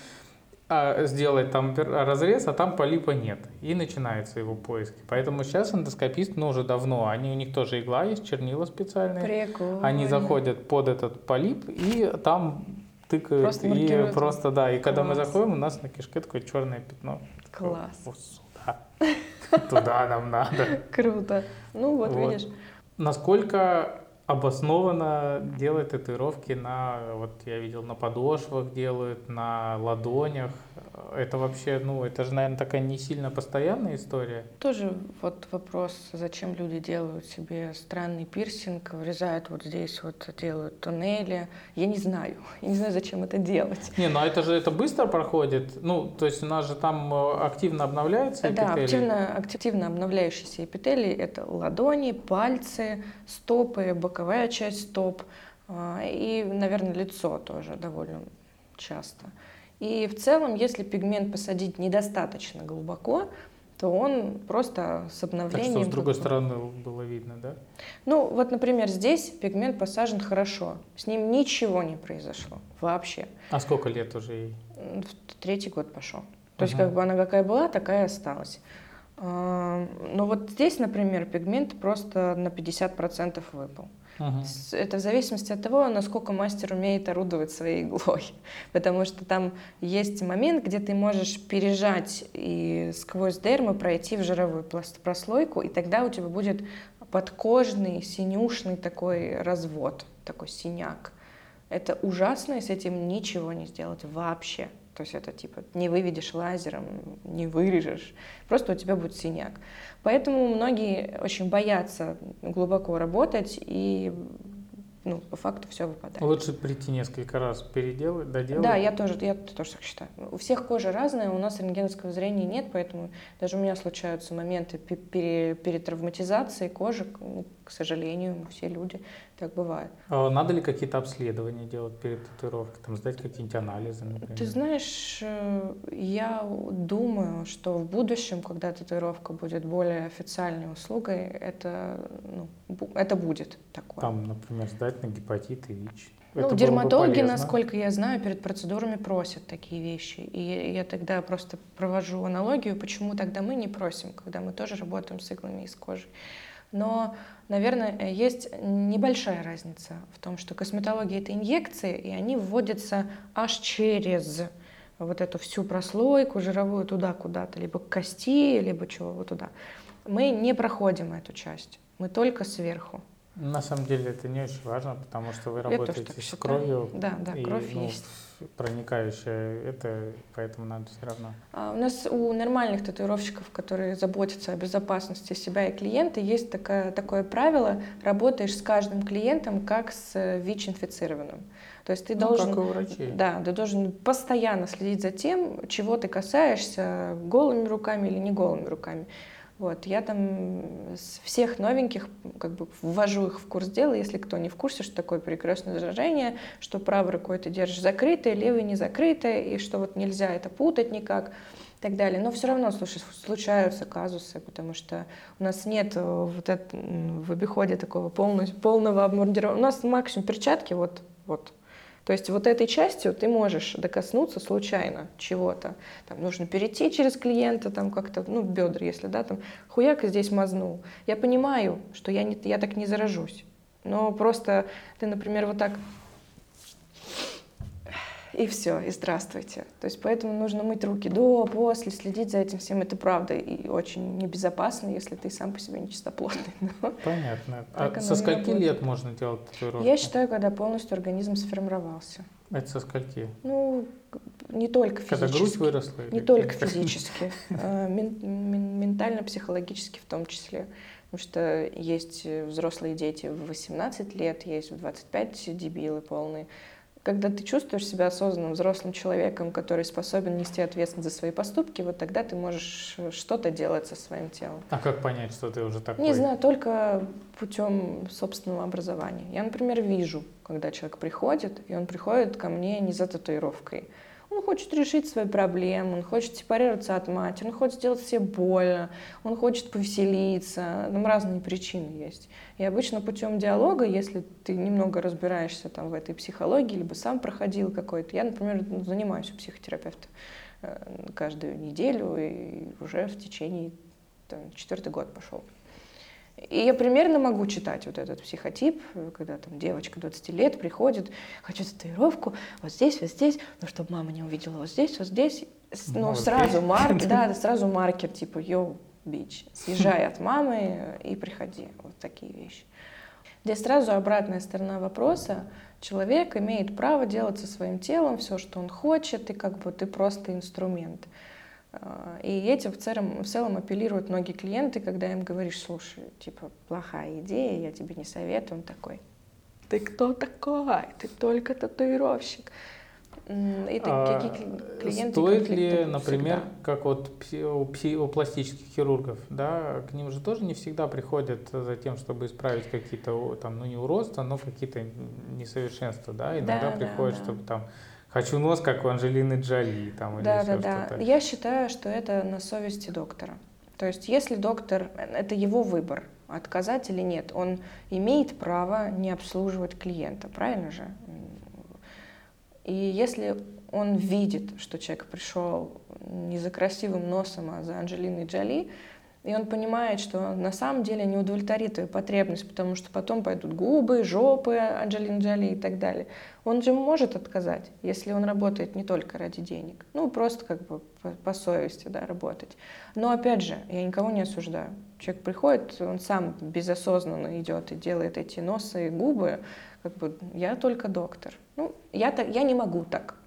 S2: а, сделать там разрез, а там полипа нет. И начинаются его поиски. Поэтому сейчас эндоскопист, ну уже давно, они, у них тоже игла есть, чернила специальные.
S3: Прикольно.
S2: Они заходят под этот полип и там тыкают.
S3: Просто
S2: и
S3: маркируют.
S2: просто, да. И когда мы
S3: Класс.
S2: заходим, у нас на кишке такое черное пятно.
S3: Класс.
S2: Вот сюда. Туда нам надо. [LAUGHS]
S3: Круто. Ну Вот. видишь.
S2: Насколько обоснованно делать татуировки на, вот я видел, на подошвах делают, на ладонях. Это вообще, ну, это же, наверное, такая не сильно постоянная история.
S3: Тоже вот вопрос, зачем люди делают себе странный пирсинг, врезают вот здесь, вот делают туннели. Я не знаю. [LAUGHS] Я не знаю, зачем это делать.
S2: Не, ну это же это быстро проходит. Ну, то есть у нас же там э, активно обновляются
S3: Да,
S2: эпителии.
S3: активно, активно обновляющиеся эпителии – это ладони, пальцы, стопы, боковая часть стоп а, и, наверное, лицо тоже довольно часто. И в целом, если пигмент посадить недостаточно глубоко, то он просто с
S2: Так
S3: обновлением...
S2: что с другой
S3: бы-
S2: стороны было видно, да?
S3: Ну, вот, например, здесь пигмент посажен хорошо, с ним ничего не произошло вообще.
S2: А сколько лет уже ей?
S3: В Третий год пошел. То есть как бы она какая была, такая и осталась. А, Но вот здесь, например, пигмент просто на 50% выпал. С- Это в зависимости от того, насколько мастер умеет орудовать своей иглой. [LAUGHS] Потому что там есть момент, где ты можешь пережать и сквозь дермы пройти в жировую прослойку, и тогда у тебя будет подкожный, синюшный такой развод, такой синяк. Это ужасно, и с этим ничего не сделать вообще. То есть это типа не выведешь лазером, не вырежешь, просто у тебя будет синяк. Поэтому многие очень боятся глубоко работать и ну, по факту все выпадает.
S2: Лучше прийти несколько раз переделать, доделать.
S3: Да, я тоже, я тоже так считаю. У всех кожа разная, у нас рентгеновского зрения нет, поэтому даже у меня случаются моменты пе- пере- перетравматизации кожи, к- сожалению, мы все люди, так бывает.
S2: А Надо ли какие-то обследования делать перед татуировкой? Там сдать какие-нибудь анализы, например?
S3: Ты знаешь, э, я думаю, что в будущем, когда татуировка будет более официальной услугой, это, ну, это будет такое.
S2: Там, например, сдать на гепатит и ВИЧ.
S3: Ну,
S2: Это бы
S3: дерматологи,
S2: полезно.
S3: насколько я знаю, перед процедурами просят такие вещи. И я тогда просто провожу аналогию, почему тогда мы не просим, когда мы тоже работаем с иглами и с кожей. Но, наверное, есть небольшая разница в том, что косметология — это инъекции, и они вводятся аж через вот эту всю прослойку жировую туда куда-то, либо к кости, либо чего вот туда. Мы не проходим эту часть, мы только сверху.
S2: На самом деле это не очень важно, потому что вы
S3: Я
S2: работаете с кровью.
S3: Да, да,
S2: и,
S3: кровь
S2: ну,
S3: есть.
S2: Проникающая, это поэтому надо все равно.
S3: А У нас у нормальных татуировщиков, которые заботятся о безопасности себя и клиента, есть такое, такое правило, работаешь с каждым клиентом как с э, ВИЧ-инфицированным. То есть ты
S2: Ну,
S3: должен,
S2: как и у врачей.
S3: да, ты должен постоянно следить за тем, чего ты касаешься голыми руками или не голыми руками. Вот, я там всех новеньких как бы ввожу их в курс дела, если кто не в курсе, что такое перекрестное заражение, что правой рукой ты держишь закрытое, левой не закрытое, и что вот нельзя это путать никак и так далее. Но все равно, слушай, случаются казусы, потому что у нас нет э, вот это, в обиходе такого полного, полного обмундирования. У нас максимум перчатки вот, вот. То есть вот этой частью ты можешь докоснуться случайно чего-то. Там нужно перейти через клиента, там как-то, ну, бедра, если, да, там, хуяк здесь мазнул. Я понимаю, что я, не, я так не заражусь. Но просто ты, например, вот так и все, и здравствуйте. То есть поэтому нужно мыть руки до, после, следить за этим всем. Это правда и очень небезопасно, если ты сам по себе нечистоплотный. [LAUGHS] Но
S2: Понятно. А со скольки
S3: работает.
S2: лет можно делать татуировку?
S3: я считаю, когда полностью организм сформировался.
S2: Это со скольки?
S3: Ну, не только
S2: Когда грудь
S3: физически.
S2: выросла?
S3: Не только
S2: как?
S3: физически, [LAUGHS] а мен- мен- ментально-психологически в том числе. Потому что есть взрослые дети в 18 лет, есть в 25 дебилы полные. Когда ты чувствуешь себя осознанным взрослым человеком, который способен нести ответственность за свои поступки, вот тогда ты можешь что-то делать со своим телом.
S2: А как понять, что ты уже такой?
S3: Не знаю, только путем собственного образования. Я, например, вижу, когда человек приходит, и он приходит ко мне не за татуировкой, он хочет решить свои проблемы, он хочет сепарироваться от матери, он хочет сделать себе больно, он хочет повеселиться. Там разные причины есть. И обычно путем диалога, если ты немного разбираешься там в этой психологии, либо сам проходил какой-то. Я, например, занимаюсь у психотерапевта э, каждую неделю и уже в течение четвертый год пошел. И я примерно могу читать вот этот психотип, когда там девочка 20 лет приходит, хочу татуировку, вот здесь, вот здесь, ну, чтобы мама не увидела, вот здесь, вот здесь. Ну, ну сразу маркер, [LAUGHS] да, сразу маркер, типа, йоу, бич, съезжай от мамы и приходи. Вот такие вещи. Здесь сразу обратная сторона вопроса. Человек имеет право делать со своим телом все, что он хочет, и как бы ты просто инструмент. А, и этим в целом, в целом апеллируют многие клиенты, когда им говоришь, слушай, типа, плохая идея, я тебе не советую. Он такой, ты кто такой? Ты только татуировщик.
S2: И а, клиенты Стоит ли, например, всегда. как вот у, у пластических хирургов, да, к ним же тоже не всегда приходят за тем, чтобы исправить какие-то, там, ну не уродства, но какие-то несовершенства, да, иногда да, приходят, да, да. чтобы там хочу нос, как у Анжелины Джоли, там, или
S3: да, да, да. Я считаю, что это на совести доктора. То есть, если доктор, это его выбор, отказать или нет, он имеет право не обслуживать клиента, правильно же? И если он видит, что человек пришел не за красивым носом, а за Анджелиной Джоли, и он понимает, что на самом деле не удовлетворит ее потребность, потому что потом пойдут губы, жопы Анджелины Джоли и так далее. Он же может отказать, если он работает не только ради денег. Ну, просто как бы по, по совести, да, работать. Но опять же, я никого не осуждаю. Человек приходит, он сам безосознанно идет и делает эти носы и губы. Как бы я только доктор. Ну, я, так, я не могу так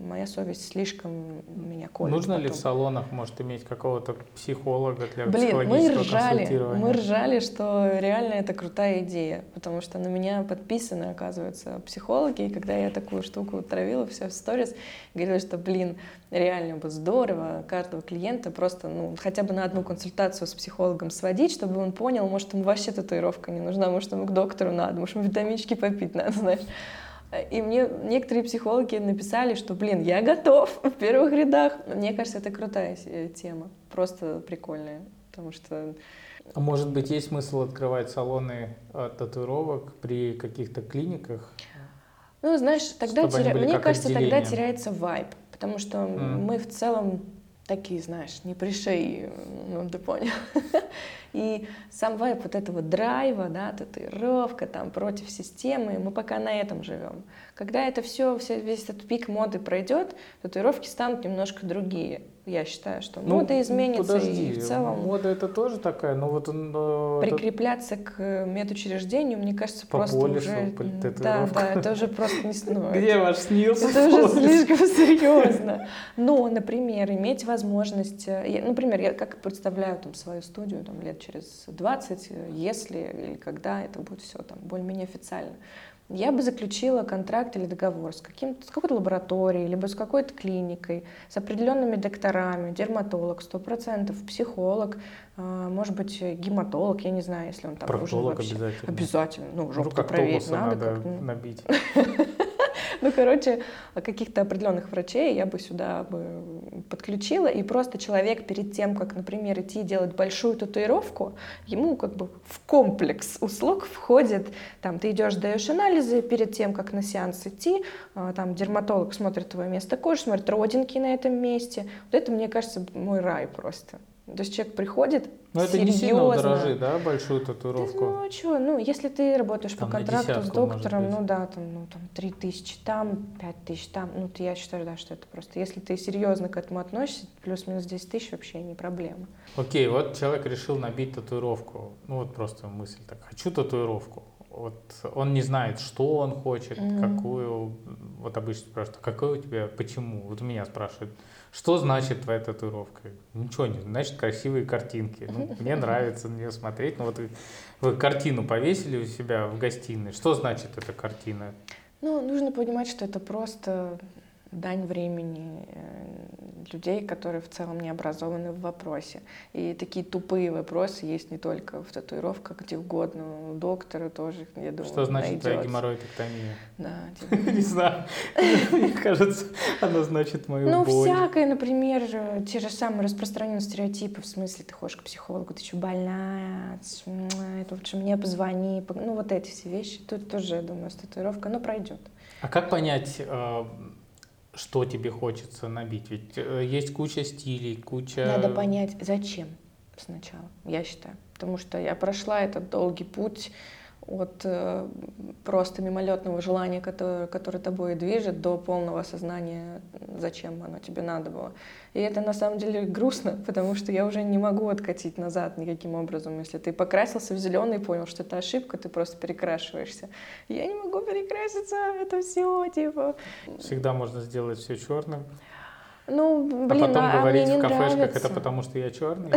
S3: моя совесть слишком меня колет.
S2: Нужно
S3: потом.
S2: ли в салонах, может, иметь какого-то психолога для
S3: Блин, мы ржали, мы ржали, что реально это крутая идея, потому что на меня подписаны, оказывается, психологи, и когда я такую штуку травила все в сторис, говорила, что, блин, реально бы здорово каждого клиента просто, ну, хотя бы на одну консультацию с психологом сводить, чтобы он понял, может, ему вообще татуировка не нужна, может, ему к доктору надо, может, ему витаминчики попить надо, знаешь. И мне некоторые психологи написали, что, блин, я готов в первых рядах. Мне кажется, это крутая тема, просто прикольная, потому что...
S2: А может быть, есть смысл открывать салоны э, татуировок при каких-то клиниках?
S3: Ну, знаешь, тогда теря... мне кажется, отделением. тогда теряется вайб, потому что mm. мы в целом такие, знаешь, не пришей, ну, ты понял. [LAUGHS] И сам вайп вот этого драйва, да, татуировка там против системы, мы пока на этом живем. Когда это все, весь этот пик моды пройдет, татуировки станут немножко другие. Я считаю, что ну, мода изменится
S2: подожди,
S3: и в целом...
S2: Мода это тоже такая, но вот...
S3: Но прикрепляться это... к медучреждению, мне кажется, по просто полису, уже... Да, да, это уже просто не... Ну, [LAUGHS]
S2: Где ваш СНИЛС?
S3: Это уже слишком серьезно. Но, например, иметь возможность... Э, например, я как представляю там свою студию там, лет через 20, э, если или когда это будет все там более-менее официально я бы заключила контракт или договор с, каким с какой-то лабораторией, либо с какой-то клиникой, с определенными докторами, дерматолог, сто процентов, психолог, а, может быть, гематолог, я не знаю, если он там
S2: Проктолог нужен вообще. обязательно.
S3: Обязательно. Ну, жопу проверить надо.
S2: надо как... набить. [LAUGHS] [LAUGHS]
S3: Ну, короче, каких-то определенных врачей я бы сюда бы подключила, и просто человек перед тем, как, например, идти делать большую татуировку, ему как бы в комплекс услуг входит, там, ты идешь, даешь анализы перед тем, как на сеанс идти, а, там, дерматолог смотрит твое место кожи, смотрит родинки на этом месте. Вот это, мне кажется, мой рай просто. То есть человек приходит
S2: Но это
S3: серьезно.
S2: не сильно дорожит, да, большую татуировку?
S3: Ты, ну, а что, ну, если ты работаешь там по контракту с доктором, ну, да, там, ну, там, 3 тысячи там, 5 тысяч там, ну, я считаю, да, что это просто, если ты серьезно к этому относишься, плюс-минус 10 тысяч вообще не проблема.
S2: Окей, вот человек решил набить татуировку, ну, вот просто мысль так, хочу татуировку. Вот он не знает, что он хочет, mm-hmm. какую, вот обычно спрашивают, а какой у тебя, почему? Вот меня спрашивают, что значит твоя татуировка? Ничего не значит красивые картинки. Ну, [LAUGHS] мне нравится на нее смотреть. Ну вот вы, вы картину повесили у себя в гостиной. Что значит эта картина?
S3: Ну, нужно понимать, что это просто дань времени э, людей, которые в целом не образованы в вопросе. И такие тупые вопросы есть не только в татуировках, где угодно. У доктора тоже, я думаю,
S2: Что значит
S3: найдется.
S2: твоя геморроидектомия?
S3: Да, [LAUGHS] типа.
S2: Не знаю. [LAUGHS] Мне кажется, она значит мою
S3: Ну,
S2: боль.
S3: всякое, например, э, те же самые распространенные стереотипы, в смысле, ты ходишь к психологу, ты что, больная, м, это лучше мне позвони, ну, вот эти все вещи, тут тоже, я думаю, с татуировкой, но пройдет.
S2: А как понять, э, что тебе хочется набить? Ведь э, есть куча стилей, куча...
S3: Надо понять, зачем сначала, я считаю. Потому что я прошла этот долгий путь от э, просто мимолетного желания, которое, которое тобой движет, до полного осознания, зачем оно тебе надо было. И это на самом деле грустно, [LAUGHS] потому что я уже не могу откатить назад никаким образом. Если ты покрасился в зеленый и понял, что это ошибка, ты просто перекрашиваешься. Я не могу перекраситься, это все, типа.
S2: Всегда можно сделать все черным,
S3: Ну, блин,
S2: а потом
S3: а,
S2: говорить
S3: мне не
S2: в кафешках,
S3: нравится.
S2: это потому что я черный.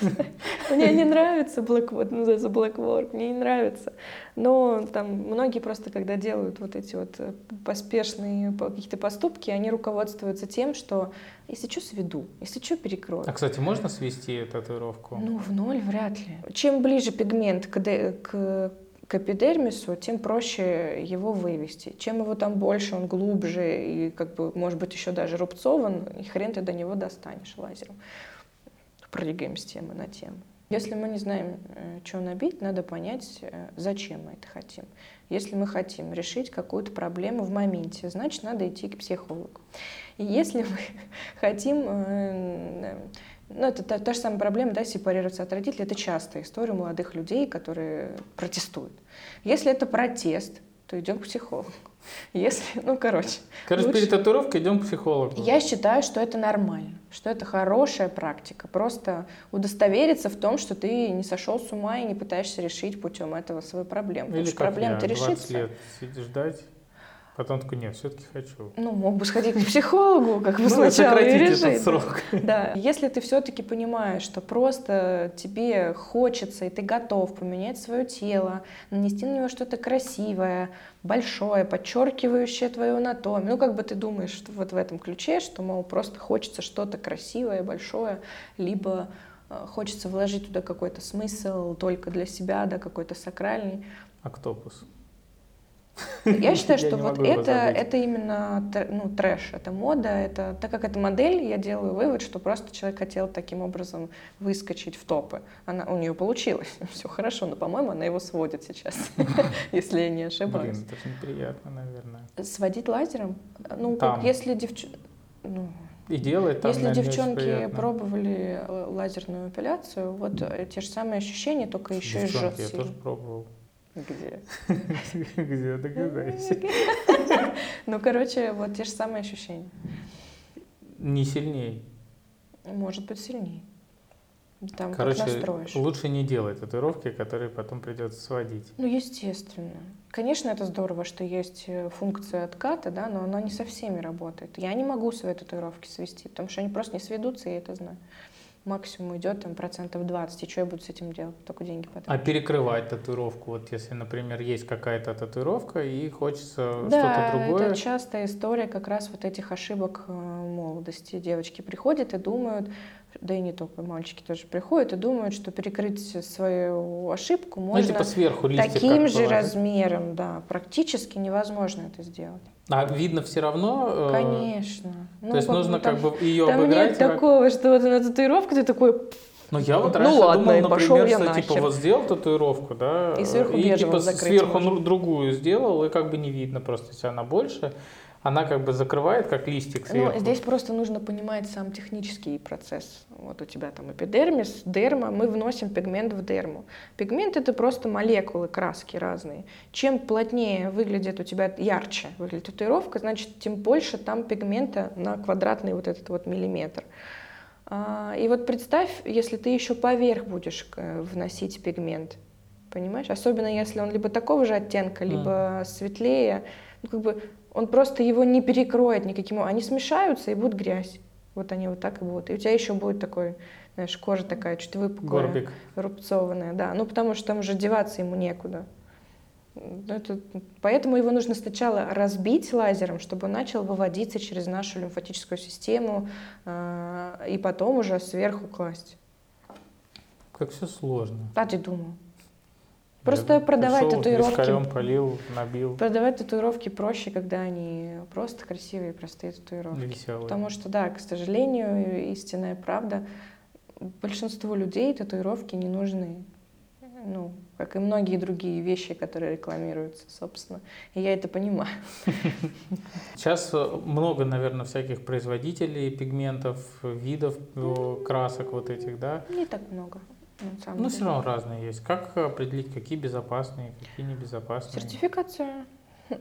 S2: [LAUGHS]
S3: Мне не нравится Black Work, называется Black Work, мне не нравится. Но там многие просто, когда делают вот эти вот э, поспешные по- какие-то поступки, они руководствуются тем, что если что, сведу, если что, перекрою.
S2: А, кстати, можно свести татуировку?
S3: Ну, в ноль вряд ли. Чем ближе пигмент к, к эпидермису, тем проще его вывести. Чем его там больше, он глубже и, как бы, может быть, еще даже рубцован, и хрен ты до него достанешь лазером. Прыгаем с темы на тему. Если мы не знаем, что набить, надо понять, э, зачем мы это хотим. Если мы хотим решить какую-то проблему в моменте, значит, надо идти к психологу. И если мы [LAUGHS] хотим э, ну, это та, та же самая проблема, да, сепарироваться от родителей. Это частая история молодых людей, которые протестуют. Если это протест, то идем к психологу. [LAUGHS] Если, ну, короче.
S2: Короче,
S3: лучше-
S2: перед татуировкой идем к психологу.
S3: Я считаю, что это нормально, что это хорошая практика. Просто удостовериться в том, что ты не сошел с ума и не пытаешься решить путем этого свою проблему. Потому
S2: Или
S3: что
S2: как
S3: проблема-то
S2: я, 20
S3: решится.
S2: лет сидишь ждать, потом такой, нет, все-таки хочу.
S3: Ну, мог бы сходить к психологу, как бы
S2: Ну,
S3: сначала и решить.
S2: этот срок.
S3: Да, если ты все-таки понимаешь, что просто тебе хочется, и ты готов поменять свое тело, нанести на него что-то красивое, большое, подчеркивающее твою анатомию, ну, как бы ты думаешь что вот в этом ключе, что, мол, просто хочется что-то красивое, большое, либо э, хочется вложить туда какой-то смысл только для себя, да, какой-то сакральный.
S2: Октопус.
S3: Я [LAUGHS] считаю,
S2: Я
S3: что вот это, это именно ну, трэш, это мода, это так как это модель, я делаю вывод, что просто человек хотел таким образом выскочить в топы. Она, у нее получилось, [LAUGHS] все хорошо, но, по-моему, она его сводит сейчас, [LAUGHS] если я не
S2: Блин,
S3: ошибаюсь.
S2: это же неприятно, наверное.
S3: Сводить лазером? Ну, как если девчонки... Ну,
S2: И делать там,
S3: если
S2: наверное, очень
S3: девчонки
S2: приятно.
S3: пробовали э, лазерную эпиляцию, вот э, те же самые ощущения, только еще и
S2: Девчонки, я
S3: жестче.
S2: тоже пробовал.
S3: Где? [LAUGHS]
S2: Где, догадайся. [LAUGHS]
S3: Ну, короче, вот те же самые ощущения.
S2: Не сильней.
S3: Может быть, сильнее. Там
S2: Короче, лучше не делать татуировки, которые потом придется сводить.
S3: Ну, естественно. Конечно, это здорово, что есть э, функция отката, да, но она не со всеми работает. Я не могу свои татуировки свести, потому что они просто не сведутся, я это знаю. Максимум идет там процентов 20, и что я буду с этим делать? Только деньги потом.
S2: А перекрывать татуировку, вот если, например, есть какая-то татуировка и хочется
S3: Да,
S2: что-то другое,
S3: это частая история как раз вот этих ошибок э, молодости. Девочки приходят и думают, да и не только мальчики тоже приходят и думают, что перекрыть свою ошибку
S2: ну,
S3: можно
S2: типа сверху
S3: таким же
S2: положить.
S3: размером, да. Практически невозможно это сделать.
S2: А видно все равно? э,
S3: Конечно.
S2: То
S3: Ну,
S2: есть
S3: как
S2: нужно
S3: там-
S2: как бы ее
S3: Там
S2: обыграть?
S3: нет
S2: как-
S3: такого, что вот на татуировку ты такой,
S2: Ну, я вот
S3: Ну,
S2: раньше
S3: ладно,
S2: думал,
S3: пошел
S2: например,
S3: я
S2: что типа вот сделал татуировку, да,
S3: И сверху
S2: и типа сверху
S3: можно.
S2: ну, другую сделал, и как бы не видно просто, если она больше, она как бы закрывает, как листик
S3: Ну,
S2: сверху.
S3: здесь просто нужно понимать сам технический процесс. Вот у тебя там эпидермис, дерма, мы вносим пигмент в дерму. Пигмент — это просто молекулы, краски разные. Чем плотнее выглядит у тебя, ярче выглядит татуировка, значит, тем больше там пигмента на квадратный вот этот вот миллиметр. А, И вот представь, если ты еще поверх будешь э, вносить пигмент, понимаешь? Особенно если он либо такого же оттенка, либо светлее, ну как бы он просто его не перекроет никаким. Они смешаются и будут грязь. Вот они вот так и будут. И у тебя еще будет такой, знаешь, кожа такая чуть выпуклая,
S2: Горбик.
S3: рубцованная, да. Ну потому что там уже деваться ему некуда. Это, поэтому его нужно сначала разбить лазером, чтобы он начал выводиться через нашу лимфатическую систему, э, и потом уже сверху класть.
S2: Как все сложно.
S3: А ты думал? Просто Я продавать пришел, татуировки.
S2: полил, набил.
S3: Продавать татуировки проще, когда они просто красивые, простые татуировки.
S2: Веселые.
S3: Потому что, да, к сожалению, истинная правда, большинству людей татуировки не нужны. Ну, как и многие другие вещи, которые рекламируются, собственно. И я это понимаю. [LAUGHS]
S2: Сейчас э, много, наверное, всяких производителей пигментов, видов э, красок вот этих, да?
S3: Не так много.
S2: Ну, все равно разные есть. Как определить, какие безопасные, какие небезопасные?
S3: Сертификация.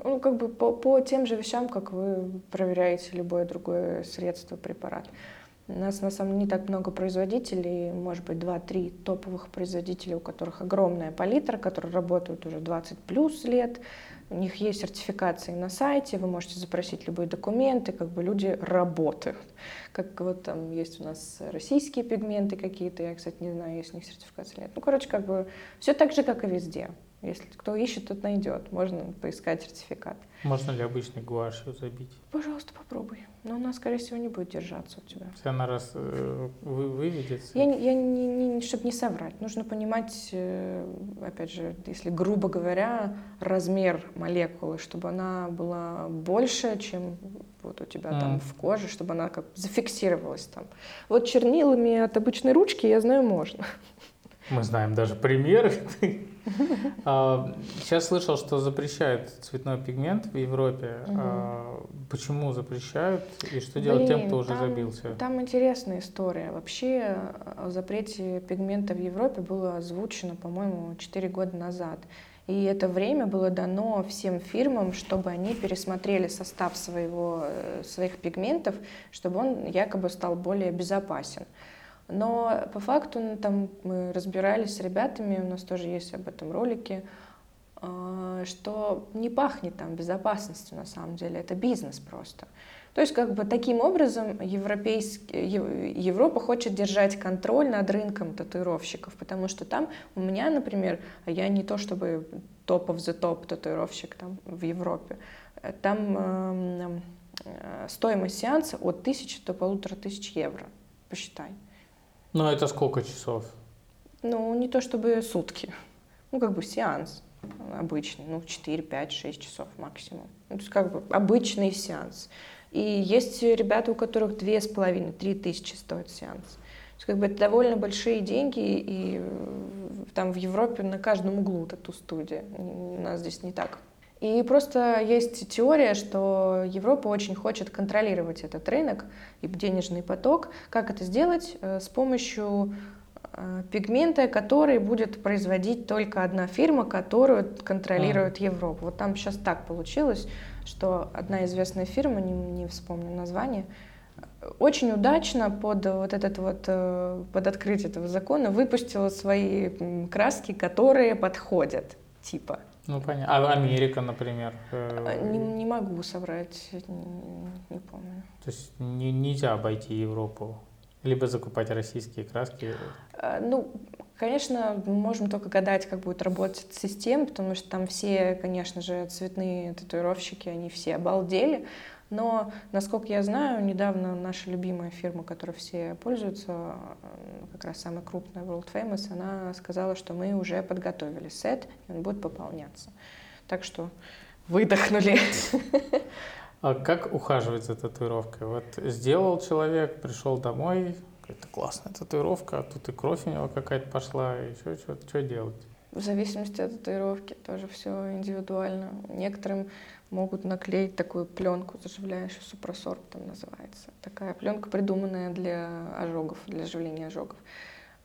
S3: Ну, как бы по, по тем же вещам, как вы проверяете любое другое средство, препарат. У нас на самом деле не так много производителей, может быть, 2-3 топовых производителей, у которых огромная палитра, которые работают уже 20 плюс лет. У них есть сертификации на сайте, вы можете запросить любые документы, как бы люди работают. Как вот там есть у нас российские пигменты какие-то, я, кстати, не знаю, есть у них сертификация или нет. Ну, короче, как бы все так же, как и везде. Если кто ищет, тот найдет. Можно поискать сертификат.
S2: Можно ли обычный гуашью забить?
S3: Пожалуйста, попробуй. Но она, скорее всего, не будет держаться у тебя.
S2: Если она раз э, вы, выведется?
S3: Я, я не, не, чтобы не соврать. Нужно понимать, э, опять же, если грубо говоря, размер молекулы, чтобы она была больше, чем вот у тебя mm. там в коже, чтобы она как зафиксировалась там. Вот чернилами от обычной ручки, я знаю, можно.
S2: Мы знаем даже примеры. [LAUGHS] А, сейчас слышал, что запрещают цветной пигмент в Европе. А, почему запрещают и что делать тем, кто уже забился?
S3: Там интересная история. Вообще о запрете пигмента в Европе было озвучено, по-моему, 4 года назад. И это время было дано всем фирмам, чтобы они пересмотрели состав своего, э, своих пигментов, чтобы он якобы стал более безопасен. Но по факту ну, там мы разбирались с ребятами, у нас тоже есть об этом ролики, а, что не пахнет там безопасностью на самом деле, это бизнес просто. То есть как бы таким образом европейский, Европа хочет держать контроль над рынком татуировщиков, потому что там у меня, например, я не то чтобы топ of the топ татуировщик там в Европе, там э, э, стоимость сеанса от тысячи до полутора тысяч евро, посчитай.
S2: Ну, это сколько часов?
S3: Ну, не то чтобы сутки. Ну, как бы сеанс обычный, ну, 4, 5, 6 часов максимум. Ну, то есть как бы обычный сеанс. И есть ребята, у которых 2,5-3 тысячи стоит сеанс. То есть как бы это довольно большие деньги, и там в Европе на каждом углу тату-студия. У нас здесь не так. И просто есть теория, что Европа очень хочет контролировать этот рынок и денежный поток. Как это сделать? Э, с помощью э, пигмента, который будет производить только одна фирма, которую контролирует mm. Европа. Вот там сейчас так получилось, что одна известная фирма, не, не вспомню название, очень удачно под вот этот вот э, под открытие этого закона выпустила свои краски, которые подходят типа
S2: ну, понятно. А Америка, например?
S3: Э, а, не, не могу соврать, не, не помню.
S2: То есть не, нельзя обойти Европу? Либо закупать российские краски?
S3: А, ну, конечно, мы можем только гадать, как будет работать система, потому что там все, конечно же, цветные татуировщики, они все обалдели. Но, насколько я знаю, недавно наша любимая фирма, которой все пользуются, как раз самая крупная World Famous, она сказала, что мы уже подготовили сет, и он будет пополняться. Так что выдохнули.
S2: А как ухаживать за татуировкой? Вот сделал человек, пришел домой, это классная татуировка, а тут и кровь у него какая-то пошла, и что, что, что делать?
S3: В зависимости от татуировки тоже все индивидуально. Некоторым могут наклеить такую пленку заживляющую, супросорб называется. Такая пленка, придуманная для ожогов, для заживления ожогов.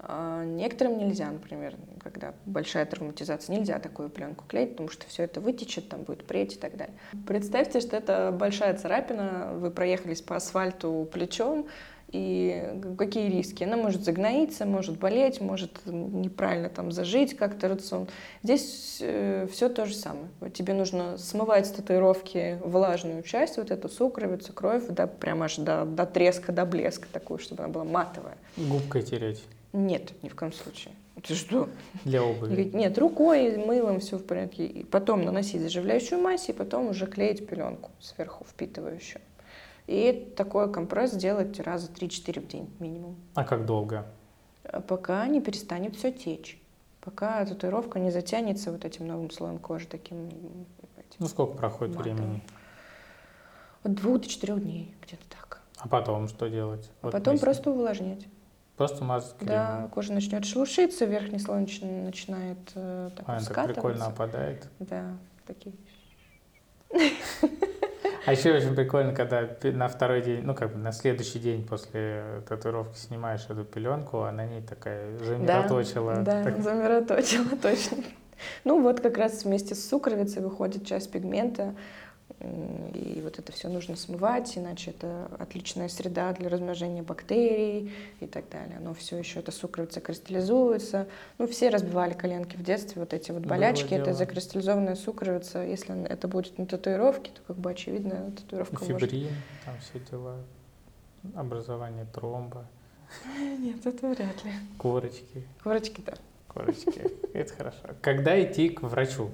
S3: А некоторым нельзя, например, когда большая травматизация, нельзя такую пленку клеить, потому что все это вытечет, там будет преть и так далее. Представьте, что это большая царапина, вы проехались по асфальту плечом, и какие риски? Она может загноиться, может болеть, может неправильно там зажить как-то рацион. Здесь э, все то же самое. Тебе нужно смывать с татуировки влажную часть, вот эту сукровицу, кровь, да, прямо аж до, до треска, до блеска такую, чтобы она была матовая.
S2: Губкой тереть?
S3: Нет, ни в коем случае. Ты что?
S2: Для обуви.
S3: нет, рукой, мылом, все в порядке. И потом наносить заживляющую мазь, и потом уже клеить пеленку сверху впитывающую. И такой компресс делать раза 3-4 в день минимум.
S2: А как долго?
S3: А Пока не перестанет все течь. Пока татуировка не затянется вот этим новым слоем кожи, таким этим,
S2: Ну, сколько проходит
S3: матовым.
S2: времени?
S3: От двух до четырех дней, где-то так.
S2: А потом что делать?
S3: А
S2: Вот
S3: потом
S2: с-
S3: просто увлажнять.
S2: Просто мазать кремом.
S3: Да, кожа начнет шелушиться, верхний слой нач- начинает э, так
S2: А, это прикольно опадает.
S3: Да, такие.
S2: А еще очень прикольно, когда на второй день, ну как бы на следующий день после татуировки снимаешь эту пеленку, а на ней такая замироточила.
S3: Да,
S2: Так-
S3: замироточила, [LAUGHS] точно. Ну вот как раз вместе с сукровицей выходит часть пигмента, и вот это все нужно смывать, иначе это отличная среда для размножения бактерий и так далее. Но все еще эта сукровица кристаллизуется. Ну все разбивали коленки в детстве, вот эти вот болячки, это
S2: дело.
S3: закристаллизованная сукровица. Если это будет на татуировке, то как бы очевидно татуировка может...
S2: Фибрин, там все дела, образование тромба, [LAUGHS]
S3: Нет, это вряд ли.
S2: корочки,
S3: Корочки, да.
S2: корочки. Это хорошо. Когда идти к врачу?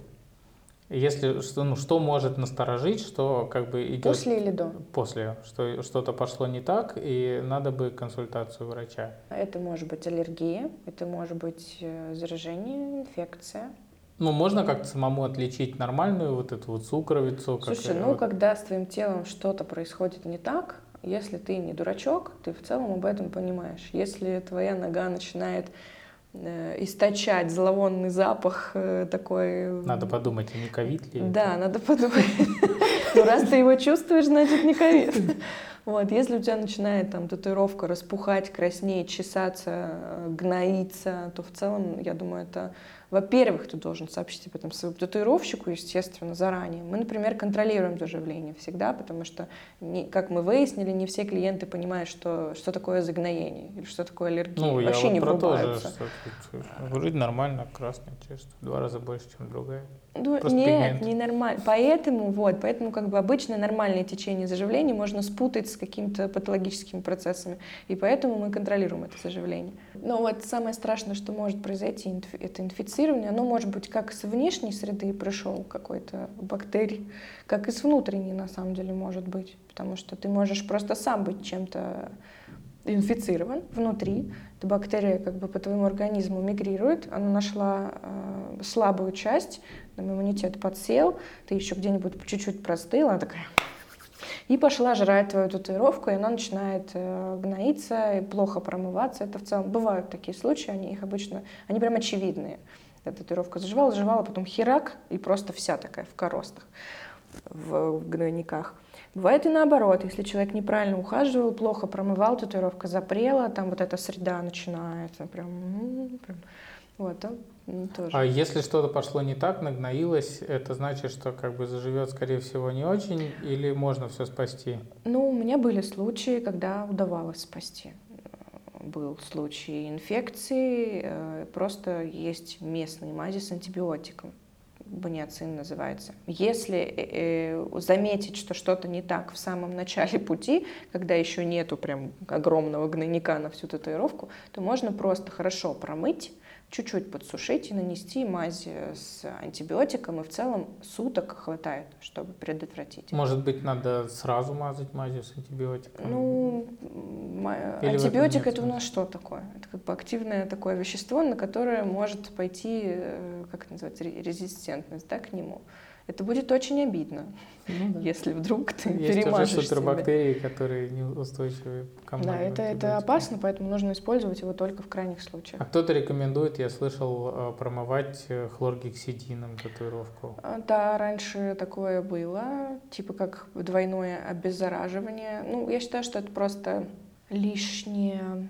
S2: Если что, ну, что может насторожить, что как бы идет
S3: После или до?
S2: после, что что-то пошло не так, и надо бы консультацию врача.
S3: Это может быть аллергия, это может быть э, заражение, инфекция.
S2: Ну, можно как-то самому отличить нормальную вот эту вот сукровицу? как,
S3: Слушай,
S2: э,
S3: ну
S2: вот-
S3: когда с твоим телом что-то происходит не так, если ты не дурачок, ты в целом об этом понимаешь. Если твоя нога начинает источать зловонный запах э, такой...
S2: Надо подумать, а не ковид ли? это?
S3: Да, надо подумать. [LAUGHS] Ну, раз ты его чувствуешь, значит, не ковид. Вот, если у тебя начинает там татуировка распухать, краснеть, чесаться, э, гноиться, то в целом, я думаю, это, во-первых, ты должен сообщить об этом своему татуировщику, естественно, заранее. Мы, например, контролируем заживление всегда, потому что, не- как мы выяснили, не все клиенты понимают, что, что такое загноение или что такое аллергия.
S2: Ну, я
S3: Вообще
S2: вот
S3: не
S2: про то же, что тут, э, вроде нормально, красный чисто, в два раза больше, чем другая.
S3: Ну,
S2: Просто
S3: нет,
S2: пигмент.
S3: не нормально. Поэтому, вот, поэтому как бы обычное нормальное течение заживления можно спутать с какими-то патологическими процессами. И поэтому мы контролируем это заживление. Но вот самое страшное, что может произойти, это инфицирование. Оно может быть как с внешней среды пришел какой-то бактерий, как и с внутренней на самом деле может быть. Потому что ты можешь просто сам быть чем-то инфицирован внутри, эта бактерия как бы по твоему организму мигрирует, она нашла э, слабую часть, там иммунитет подсел, ты еще где-нибудь чуть-чуть простыла, она такая и пошла жрать твою татуировку, и она начинает э, гноиться и плохо промываться. Это в целом бывают такие случаи, они их обычно, они прям очевидные. Эта татуировка заживала, заживала, потом херак, и просто вся такая в коростах, в, в гнойниках. Бывает и наоборот, если человек неправильно ухаживал, плохо промывал, татуировка запрела, там вот эта среда начинается прям, прям вот, м, тоже.
S2: А если что-то пошло не так, нагноилось, это значит, что как бы заживет, скорее всего, не очень, или можно все спасти?
S3: Ну, у меня были случаи, когда удавалось спасти. Был случай инфекции, э, просто есть местные мази с антибиотиком. Баниацин называется. Если э, э, заметить, что что-то не так в самом начале пути, когда еще нету прям огромного гнойника на всю татуировку, то можно просто хорошо промыть, чуть-чуть подсушить и нанести мазь с антибиотиком, и в целом суток хватает, чтобы предотвратить.
S2: Может быть, надо сразу мазать мазью с антибиотиком?
S3: Ну, м,
S2: Или
S3: антибиотик это у нас что такое? Это как бы активное такое вещество, на которое может пойти, э, как это называется, ре- резистентность да, к нему. Это будет очень обидно,
S2: Ну да.
S3: если вдруг ты
S2: Есть уже
S3: перемажешь себя.
S2: супербактерии, которые неустойчивы к
S3: Да, это, это опасно, поэтому нужно использовать его только в крайних
S2: А
S3: случаях.
S2: кто-то рекомендует, я слышал, э, промывать э, хлоргексидином татуировку.
S3: А, Да, раньше такое было, типа как двойное обеззараживание. Ну, я считаю, что это просто лишняя м,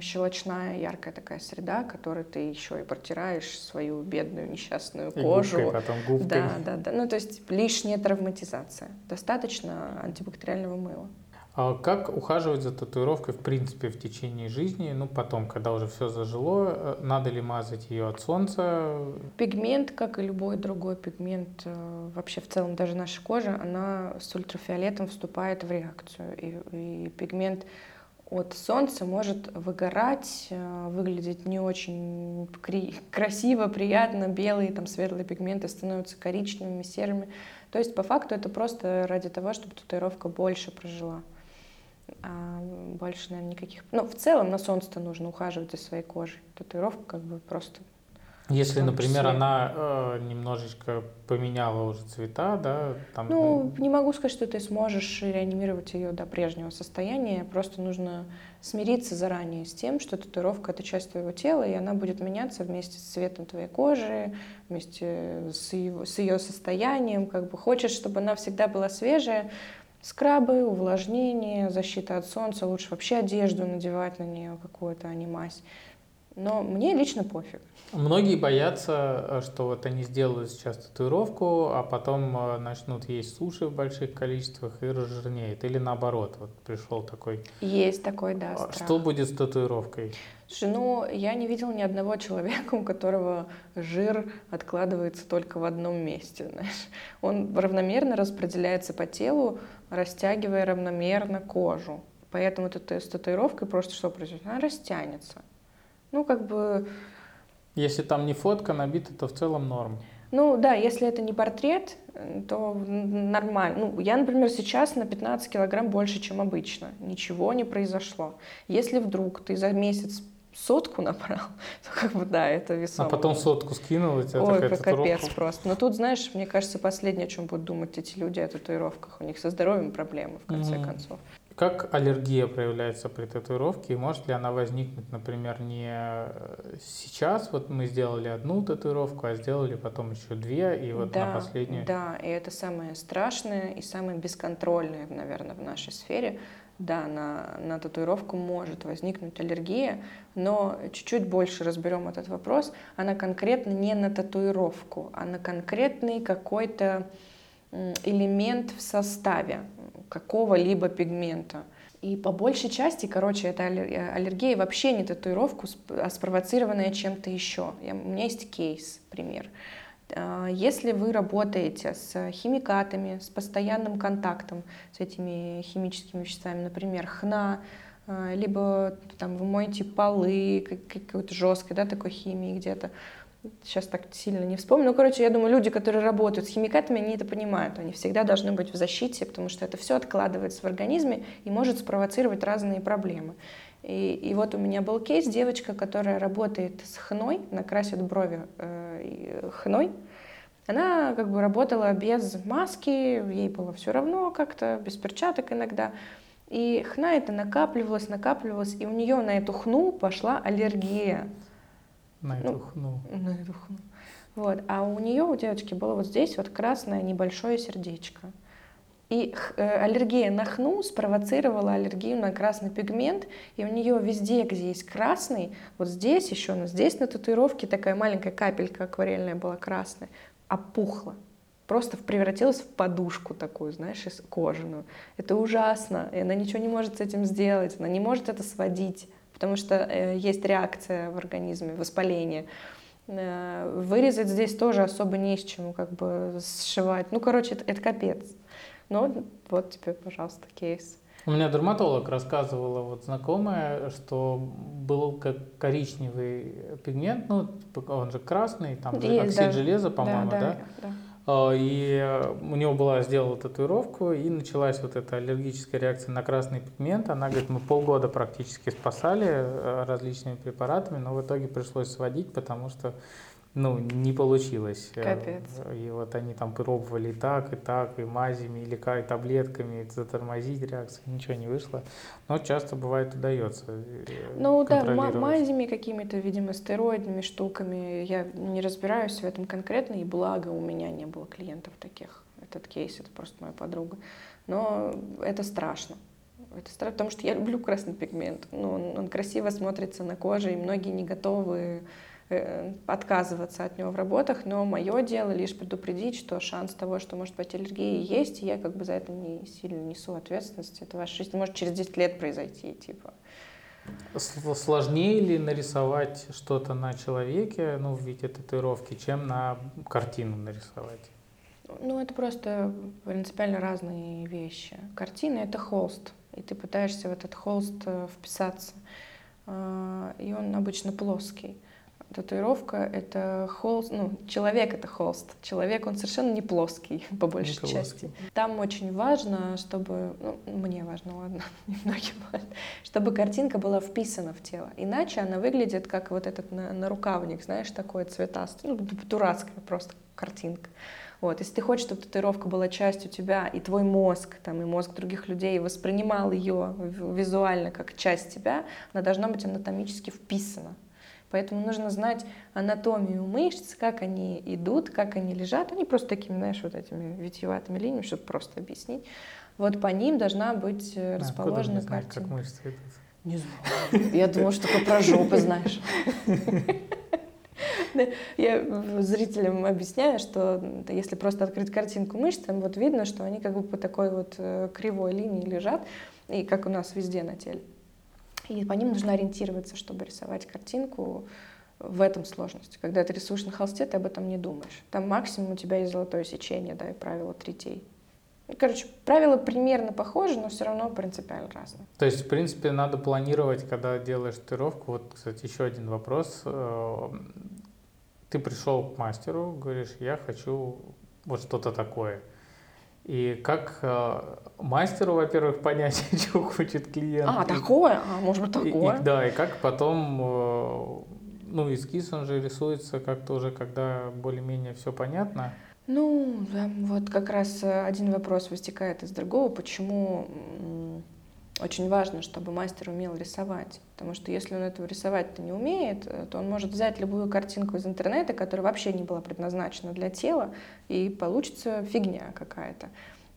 S3: щелочная, яркая такая среда, которой ты еще и протираешь свою бедную несчастную
S2: И
S3: кожу.
S2: губкой, потом губкой.
S3: Да, да, да. Ну, то есть лишняя травматизация. Достаточно антибактериального мыла.
S2: А как ухаживать за татуировкой в принципе в течение жизни? Ну, потом, когда уже все зажило, э, надо ли мазать ее от солнца?
S3: Пигмент, как и любой другой пигмент, э, вообще в целом даже наша кожа, она с ультрафиолетом вступает в реакцию. И, и пигмент от солнца может выгорать, э, выглядеть не очень [LAUGHS] красиво, приятно, белые, там светлые пигменты становятся коричневыми, серыми. То есть по факту это просто ради того, чтобы татуировка больше прожила. А больше, наверное, никаких... Ну, в целом на солнце-то нужно ухаживать за своей кожей. Татуировка как бы просто
S2: если, например, числе. она э, немножечко поменяла уже цвета, да,
S3: там. Ну, не могу сказать, что ты сможешь реанимировать ее до прежнего состояния. Просто нужно смириться заранее с тем, что татуировка это часть твоего тела, и она будет меняться вместе с цветом твоей кожи, вместе с ее, с ее состоянием. Как бы хочешь, чтобы она всегда была свежая, скрабы, увлажнение, защита от солнца, лучше вообще одежду надевать на нее какую-то, а не мазь. Но мне лично пофиг.
S2: Многие боятся, э, что вот они сделают сейчас татуировку, а потом э, начнут есть суши в больших количествах и разжирнеет. Или наоборот, вот пришел такой...
S3: Есть такой, да,
S2: а страх. Что будет с татуировкой?
S3: Слушай, ну, я не видела ни одного человека, у которого жир откладывается только в одном месте, [LAUGHS] знаешь. Он равномерно распределяется по телу, растягивая равномерно кожу. Поэтому это с татуировкой просто что произойдет? Она растянется. Ну, как бы...
S2: Если там не фотка набита, то в целом норм.
S3: Ну да, если это не портрет, то нормально. Ну, я, например, сейчас на 15 килограмм больше, чем обычно. Ничего не произошло. Если вдруг ты за месяц сотку набрал, [LAUGHS] то как бы да, это весомо.
S2: А потом сотку скинул, и тебя
S3: Ой, как капец просто. Но тут, знаешь, мне кажется, последнее, о чем будут думать эти люди, о татуировках. У них со здоровьем проблемы, в конце mm-hmm. концов.
S2: Как аллергия проявляется при татуировке и может ли она возникнуть, например, не э, сейчас, вот мы сделали одну татуировку, а сделали потом еще две, и вот да, на последнюю?
S3: Да, и это самое страшное и самое бесконтрольное, наверное, в нашей сфере. Да, на, на татуировку может возникнуть аллергия, но чуть-чуть больше разберем этот вопрос. Она конкретно не на татуировку, а на конкретный какой-то элемент в составе какого-либо пигмента. И по большей части, короче, это аллергия вообще не татуировку, а спровоцированная чем-то еще. Я, у меня есть кейс, пример. А, если вы работаете с химикатами, с постоянным контактом с этими химическими веществами, например, хна, а, либо там вы моете полы какой-то жесткой, да, такой химии где-то, сейчас так сильно не вспомню. Ну, короче, я думаю, люди, которые работают с химикатами, они это понимают. Они всегда должны быть в защите, потому что это все откладывается в организме и может спровоцировать разные проблемы. И, и вот у меня был кейс, девочка, которая работает с хной, накрасит брови э, хной. Она как бы работала без маски, ей было все равно как-то, без перчаток иногда. И хна это накапливалась, накапливалась, и у нее на эту хну пошла аллергия.
S2: На эту ну, хну.
S3: На эту хну. Вот. А у нее, у девочки, было вот здесь вот красное небольшое сердечко. И э, аллергия на хну спровоцировала аллергию на красный пигмент, и у нее везде, где есть красный, вот здесь еще, но здесь на татуировке такая маленькая капелька акварельная была красная, опухла. Просто превратилась в подушку такую, знаешь, кожаную. Это ужасно, и она ничего не может с этим сделать, она не может это сводить потому что э, есть реакция в организме, воспаление. Э, вырезать здесь тоже особо не с чем, как бы сшивать. Ну, короче, это, это капец. Ну, вот тебе, пожалуйста, кейс.
S2: У меня дерматолог рассказывала вот знакомая, что был как коричневый пигмент, ну, он же красный, там же оксид да. железа, по-моему, да? да? да. И э, у него была сделана татуировку, и началась вот эта аллергическая реакция на красный пигмент. Она говорит, мы полгода практически спасали э, различными препаратами, но в итоге пришлось сводить, потому что ну, не получилось.
S3: Э, Капец.
S2: И вот они там пробовали и так, и так, и мазями, или и таблетками затормозить реакцию, ничего не вышло. Но часто бывает удается. Э,
S3: ну да, мазями какими-то, видимо, стероидными штуками. Я не разбираюсь в этом конкретно, и благо у меня не было клиентов таких. Этот кейс, это просто моя подруга. Но это страшно. Это страшно, потому что я люблю красный пигмент. Ну, он, он красиво смотрится на коже, и многие не готовы отказываться от него в работах, но мое дело лишь предупредить, что шанс того, что может быть аллергия, есть, и я как бы за это не сильно несу ответственность. Это ваша жизнь может через 10 лет произойти, типа.
S2: Сложнее ли нарисовать что-то на человеке, ну, в виде татуировки, чем на картину нарисовать?
S3: Ну, это просто принципиально разные вещи. Картина — это холст, и ты пытаешься в этот холст э, вписаться. А, и он обычно плоский. Татуировка — это холст, ну, человек — это холст. Человек, он совершенно не плоский, [LAUGHS] по большей не части. Там очень важно, чтобы, ну, мне важно, ладно, [LAUGHS] немногим важно, чтобы картинка была вписана в тело. Иначе она выглядит как вот этот на, нарукавник, знаешь, такой цветастый, ну, дурацкая просто картинка. Вот. Если ты хочешь, чтобы татуировка была частью тебя, и твой мозг, там, и мозг других людей воспринимал ее визуально как часть тебя, она должна быть анатомически вписана. Поэтому нужно знать анатомию мышц, как они идут, как они лежат. Они просто такими, знаешь, вот этими витиеватыми линиями, чтобы просто объяснить. Вот по ним должна быть э, расположена а картинка.
S2: Как мышцы идут?
S3: Не знаю. Я думаю, что только про жопы знаешь. [LAUGHS] Я зрителям объясняю, что если просто открыть картинку мышц, там вот видно, что они как бы по такой вот э, кривой линии лежат, и как у нас везде на теле. И по ним нужно ориентироваться, чтобы рисовать картинку в этом сложности. Когда ты рисуешь на холсте, ты об этом не думаешь. Там максимум у тебя есть золотое сечение, да, и правило третей. Короче, правила примерно похожи, но все равно принципиально разные.
S2: То есть, в принципе, надо планировать, когда делаешь татуировку. Вот, кстати, еще один вопрос. Э, ты пришел к мастеру, говоришь, я хочу вот что-то такое. И как э, мастеру, во-первых, [LAUGHS] понять, чего хочет клиент.
S3: А, такое? А, может быть, такое?
S2: И, и, да, и как потом, э, ну, эскиз, он же рисуется как-то уже, когда более-менее все понятно.
S3: Ну, да, вот как раз э, один вопрос вытекает из другого, почему очень важно, чтобы мастер умел рисовать. Потому что если он этого рисовать-то не умеет, э, то он может взять любую картинку из интернета, которая вообще не была предназначена для тела, и получится фигня какая-то.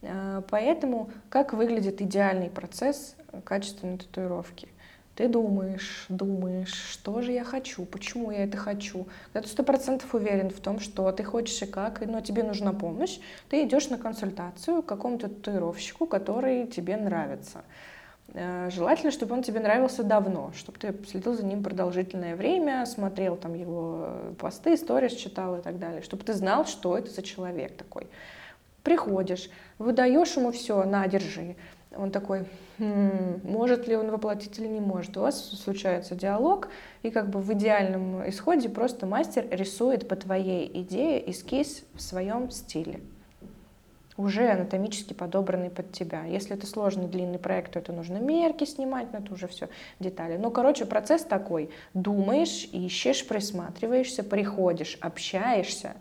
S3: А, поэтому как выглядит идеальный процесс качественной татуировки? Ты думаешь, думаешь, что же я хочу, почему я это хочу. Когда ты сто процентов уверен в том, что ты хочешь и как, но тебе нужна помощь, ты идешь на консультацию к какому-то татуировщику, который тебе нравится. Э, желательно, чтобы он тебе нравился давно, чтобы ты следил за ним продолжительное время, смотрел там его э, посты, сторис читал и так далее, чтобы ты знал, что это за человек такой. Приходишь, выдаешь ему все, на, держи. Он такой, хм, может ли он воплотить или не может. У вас случается диалог, и как бы в идеальном исходе просто мастер рисует по твоей идее эскиз в своем стиле уже анатомически подобранный под тебя. Если это сложный длинный проект, то это нужно мерки снимать, но это уже все детали. Ну, короче, процесс такой. Думаешь, ищешь, присматриваешься, приходишь, общаешься,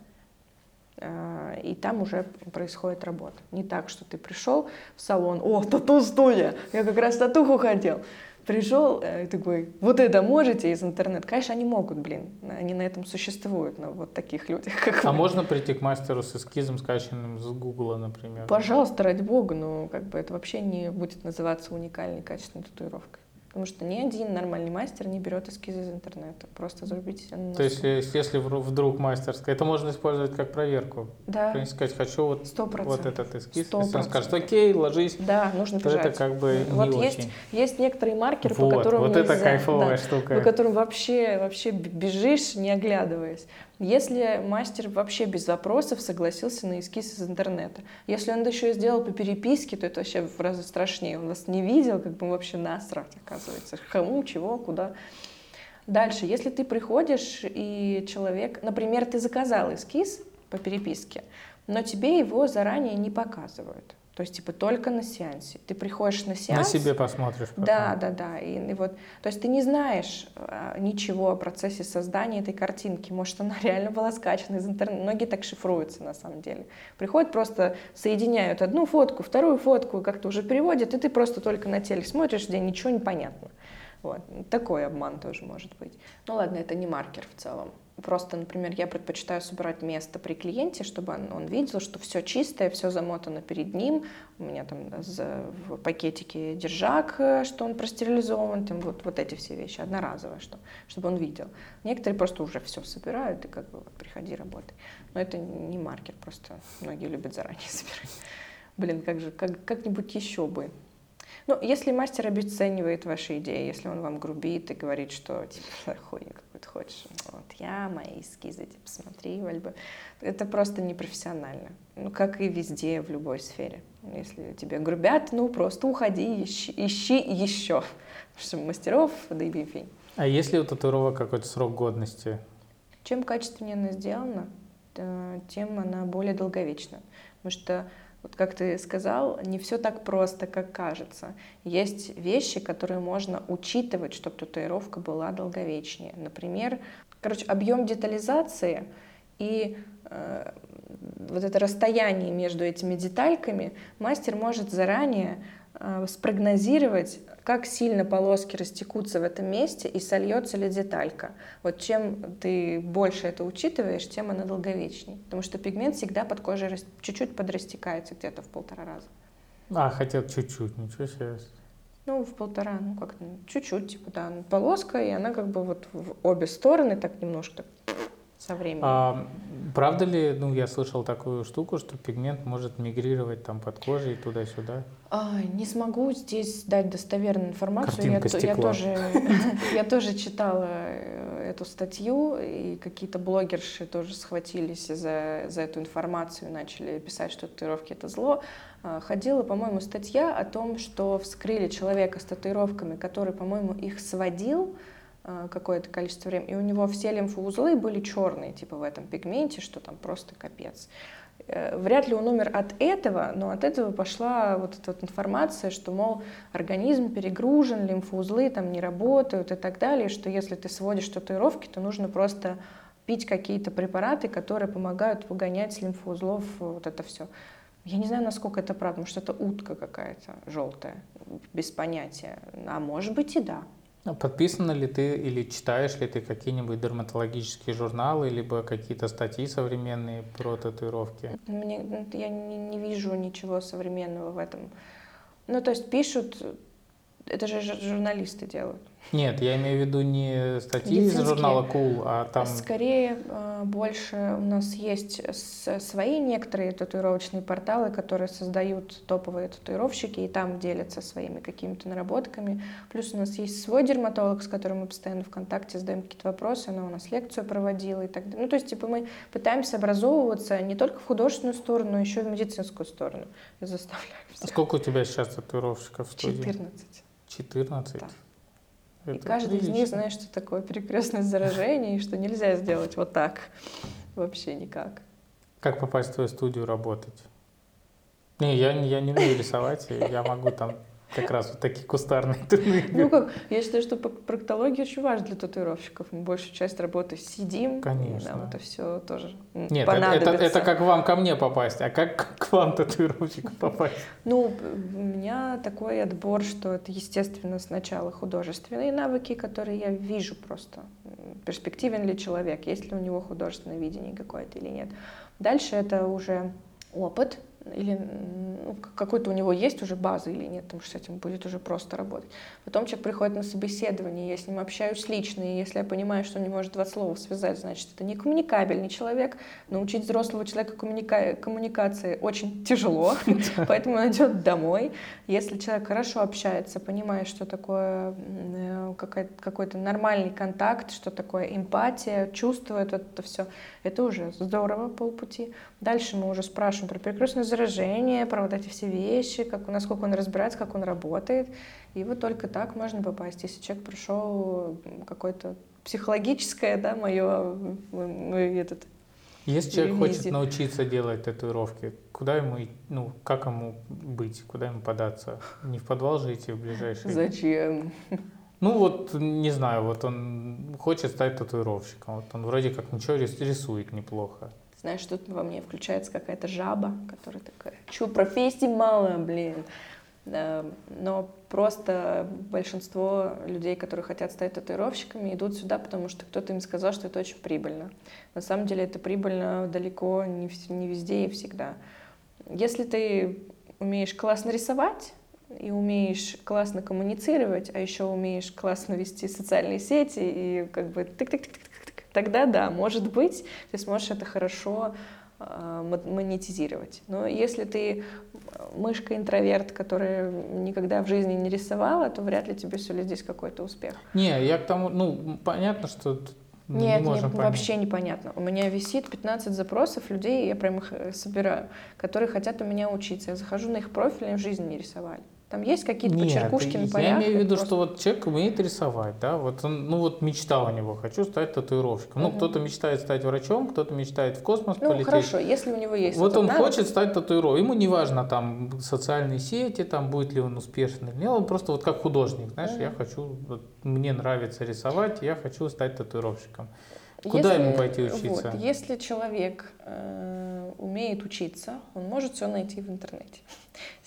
S3: э, и там уже происходит работа. Не так, что ты пришел в салон, о, тату-студия, я как раз татуху хотел пришел э, такой, вот это можете из интернета? Конечно, они могут, блин, они на этом существуют, на вот таких людях, как
S2: А вы. можно прийти к мастеру с эскизом, скачанным с Гугла, например?
S3: Пожалуйста, ради бога, но как бы это вообще не будет называться уникальной качественной татуировкой. Потому что ни один нормальный мастер не берет эскизы из интернета. Просто зарубите
S2: на То есть, если вдруг мастерская, это можно использовать как проверку.
S3: Да.
S2: То есть сказать, хочу вот,
S3: 100%.
S2: вот этот эскиз. 100%. Если он скажет, окей, ложись.
S3: Да, нужно
S2: то
S3: бежать.
S2: это как бы
S3: вот
S2: не
S3: есть,
S2: очень.
S3: есть некоторые маркеры,
S2: вот,
S3: по которым
S2: Вот
S3: нельзя,
S2: это кайфовая
S3: да,
S2: штука.
S3: По которым вообще, вообще бежишь, не оглядываясь. Если мастер вообще без вопросов согласился на эскиз из интернета. Если он это еще и сделал по переписке, то это вообще в разы страшнее. Он нас не видел, как бы вообще насрать, оказывается. Кому, чего, куда. Дальше, если ты приходишь, и человек, например, ты заказал эскиз по переписке, но тебе его заранее не показывают. То есть, типа, только на сеансе. Ты приходишь на сеанс.
S2: На себе посмотришь. Потом.
S3: Да, да, да. И, и вот, то есть ты не знаешь а, ничего о процессе создания этой картинки. Может, она [LAUGHS] реально была скачана из интернета. Многие так шифруются на самом деле. Приходят, просто соединяют одну фотку, вторую фотку, как-то уже переводят, и ты просто только на теле смотришь, где ничего не понятно. Вот. Такой обман тоже может быть. Ну ладно, это не маркер в целом. Просто, например, я предпочитаю собирать место при клиенте, чтобы он, он видел, что все чистое, все замотано перед ним. У меня там в пакетике держак, э, что он простерилизован, там вот, вот эти все вещи, одноразовые, что, чтобы он видел. Некоторые просто уже все собирают и как бы приходи работай. Но это не маркер, просто многие любят заранее [LAUGHS] собирать. Блин, как же, как, как-нибудь еще бы. Ну, если мастер обесценивает ваши идеи, если он вам грубит и говорит, что типа хуйня ты хочешь. Вот я, мои эскизы, типа, смотри, вальбы. Это просто непрофессионально. Ну, как и везде, в любой сфере. Если тебе грубят, ну, просто уходи, ищи, ищи еще. Потому что мастеров, да и бифень.
S2: А есть ли у татуировок какой-то срок годности?
S3: Чем качественнее она сделана, тем она более долговечна. Потому что вот как ты сказал, не все так просто, как кажется. Есть вещи, которые можно учитывать, чтобы татуировка была долговечнее. Например, короче, объем детализации и э, вот это расстояние между этими детальками мастер может заранее э, спрогнозировать, как сильно полоски растекутся в этом месте и сольется ли деталька. Вот чем ты больше это учитываешь, тем она долговечнее. Потому что пигмент всегда под кожей чуть-чуть подрастекается где-то в полтора раза.
S2: А, хотел чуть-чуть, ничего себе.
S3: Ну, в полтора, ну как чуть-чуть, типа, да, полоска, и она как бы вот в обе стороны так немножко со временем.
S2: А, правда ли, ну, я слышал такую штуку, что пигмент может мигрировать там под кожей туда-сюда?
S3: А, не смогу здесь дать достоверную информацию. я, я, тоже, [LAUGHS] я тоже читала э, эту статью, и какие-то блогерши тоже схватились за, за эту информацию, начали писать, что татуировки это зло. А, ходила, по-моему, статья о том, что вскрыли человека с татуировками, который, по-моему, их сводил, какое-то количество времени, и у него все лимфоузлы были черные, типа в этом пигменте, что там просто капец. Э, вряд ли он умер от этого, но от этого пошла вот эта вот информация, что, мол, организм перегружен, лимфоузлы там не работают и так далее, что если ты сводишь татуировки, то нужно просто пить какие-то препараты, которые помогают выгонять с лимфоузлов вот это все. Я не знаю, насколько это правда, может, это утка какая-то желтая, без понятия. А может быть и да.
S2: А подписана ли ты или читаешь ли ты какие-нибудь дерматологические журналы, либо какие-то статьи современные про татуировки?
S3: Мне, ну, я не, не вижу ничего современного в этом. Ну, то есть пишут, это же журналисты делают.
S2: Нет, я имею в виду не статьи из журнала Cool, а там...
S3: Скорее, э, больше у нас есть свои некоторые татуировочные порталы, которые создают топовые татуировщики, и там делятся своими какими-то наработками. Плюс у нас есть свой дерматолог, с которым мы постоянно в контакте задаем какие-то вопросы, она у нас лекцию проводила и так далее. Ну, то есть, типа, мы пытаемся образовываться не только в художественную сторону, но еще и в медицинскую сторону. И заставляем
S2: всех. А сколько у тебя сейчас татуировщиков в студии?
S3: 14.
S2: 14? Да.
S3: Это и каждый прилично. из них знает, что такое перекрестное заражение, и что нельзя сделать вот так. Вообще никак.
S2: Как попасть в твою студию работать? Не, я, я не умею рисовать, я могу там как раз вот такие кустарные [LAUGHS]
S3: Ну как, я считаю, что проктология очень важна для татуировщиков. Мы большую часть работы сидим.
S2: Конечно.
S3: Нам это все тоже
S2: Нет, это, это, это как вам ко мне попасть, а как к вам татуировщику попасть?
S3: Ну, у меня такой отбор, что это, естественно, сначала художественные навыки, которые я вижу просто. Перспективен ли человек, есть ли у него художественное видение какое-то или нет. Дальше это уже опыт, или ну, какой-то у него есть уже база или нет, потому что с этим будет уже просто работать. Потом человек приходит на собеседование, я с ним общаюсь лично, и если я понимаю, что он не может два слова связать, значит, это не коммуникабельный человек. Научить взрослого человека коммуника... коммуникации очень тяжело, [LAUGHS] поэтому он идет домой. Если человек хорошо общается, понимает, что такое э, какой-то нормальный контакт, что такое эмпатия, чувствует это все, это уже здорово полпути. Дальше мы уже спрашиваем про перекрестное заражение, про вот эти все вещи, как, насколько он разбирается, как он работает. И вот только так можно попасть. Если человек прошел какое-то психологическое, да, мое, мой этот,
S2: если человек хочет научиться делать татуировки, куда ему, ну, как ему быть, куда ему податься? Не в подвал же идти в ближайший?
S3: Зачем?
S2: Ну вот, не знаю, вот он хочет стать татуировщиком, вот он вроде как ничего рисует неплохо.
S3: Знаешь, тут во мне включается какая-то жаба, которая такая, чё, профессий мало, блин. Но просто большинство людей, которые хотят стать татуировщиками, идут сюда, потому что кто-то им сказал, что это очень прибыльно. На самом деле это прибыльно далеко не, не везде и всегда. Если ты умеешь классно рисовать, и умеешь классно коммуницировать, а еще умеешь классно вести социальные сети и как бы тык-тык-тык тогда да, может быть, ты сможешь это хорошо э, монетизировать. Но если ты мышка-интроверт, которая никогда в жизни не рисовала, то вряд ли тебе сулит здесь какой-то успех.
S2: Не, я к тому, ну, понятно, что
S3: Нет,
S2: не можем
S3: нет,
S2: понять.
S3: вообще непонятно. У меня висит 15 запросов людей, я прям их э, собираю, которые хотят у меня учиться. Я захожу на их профиль, они в жизни не рисовали. Там есть какие-то
S2: Нет,
S3: почеркушки на
S2: я
S3: полях.
S2: имею в виду,
S3: просто-
S2: что вот человек умеет рисовать, да, вот он, ну вот мечта у него, хочу стать татуировщиком. Ну,
S3: Мгм.
S2: кто-то мечтает стать врачом, кто-то мечтает в космос
S3: Ну,
S2: полететь.
S3: хорошо, если у него есть
S2: Вот он
S3: навык,
S2: хочет стать татуировкой, ему не важно там социальные сети, там будет ли он успешный или нет, он просто вот как художник, знаешь,
S3: Мгм.
S2: я хочу, вот, мне нравится рисовать, я хочу стать татуировщиком. Куда
S3: Если-
S2: ему пойти учиться?
S3: Вот, если человек э, умеет учиться, он может все найти в интернете.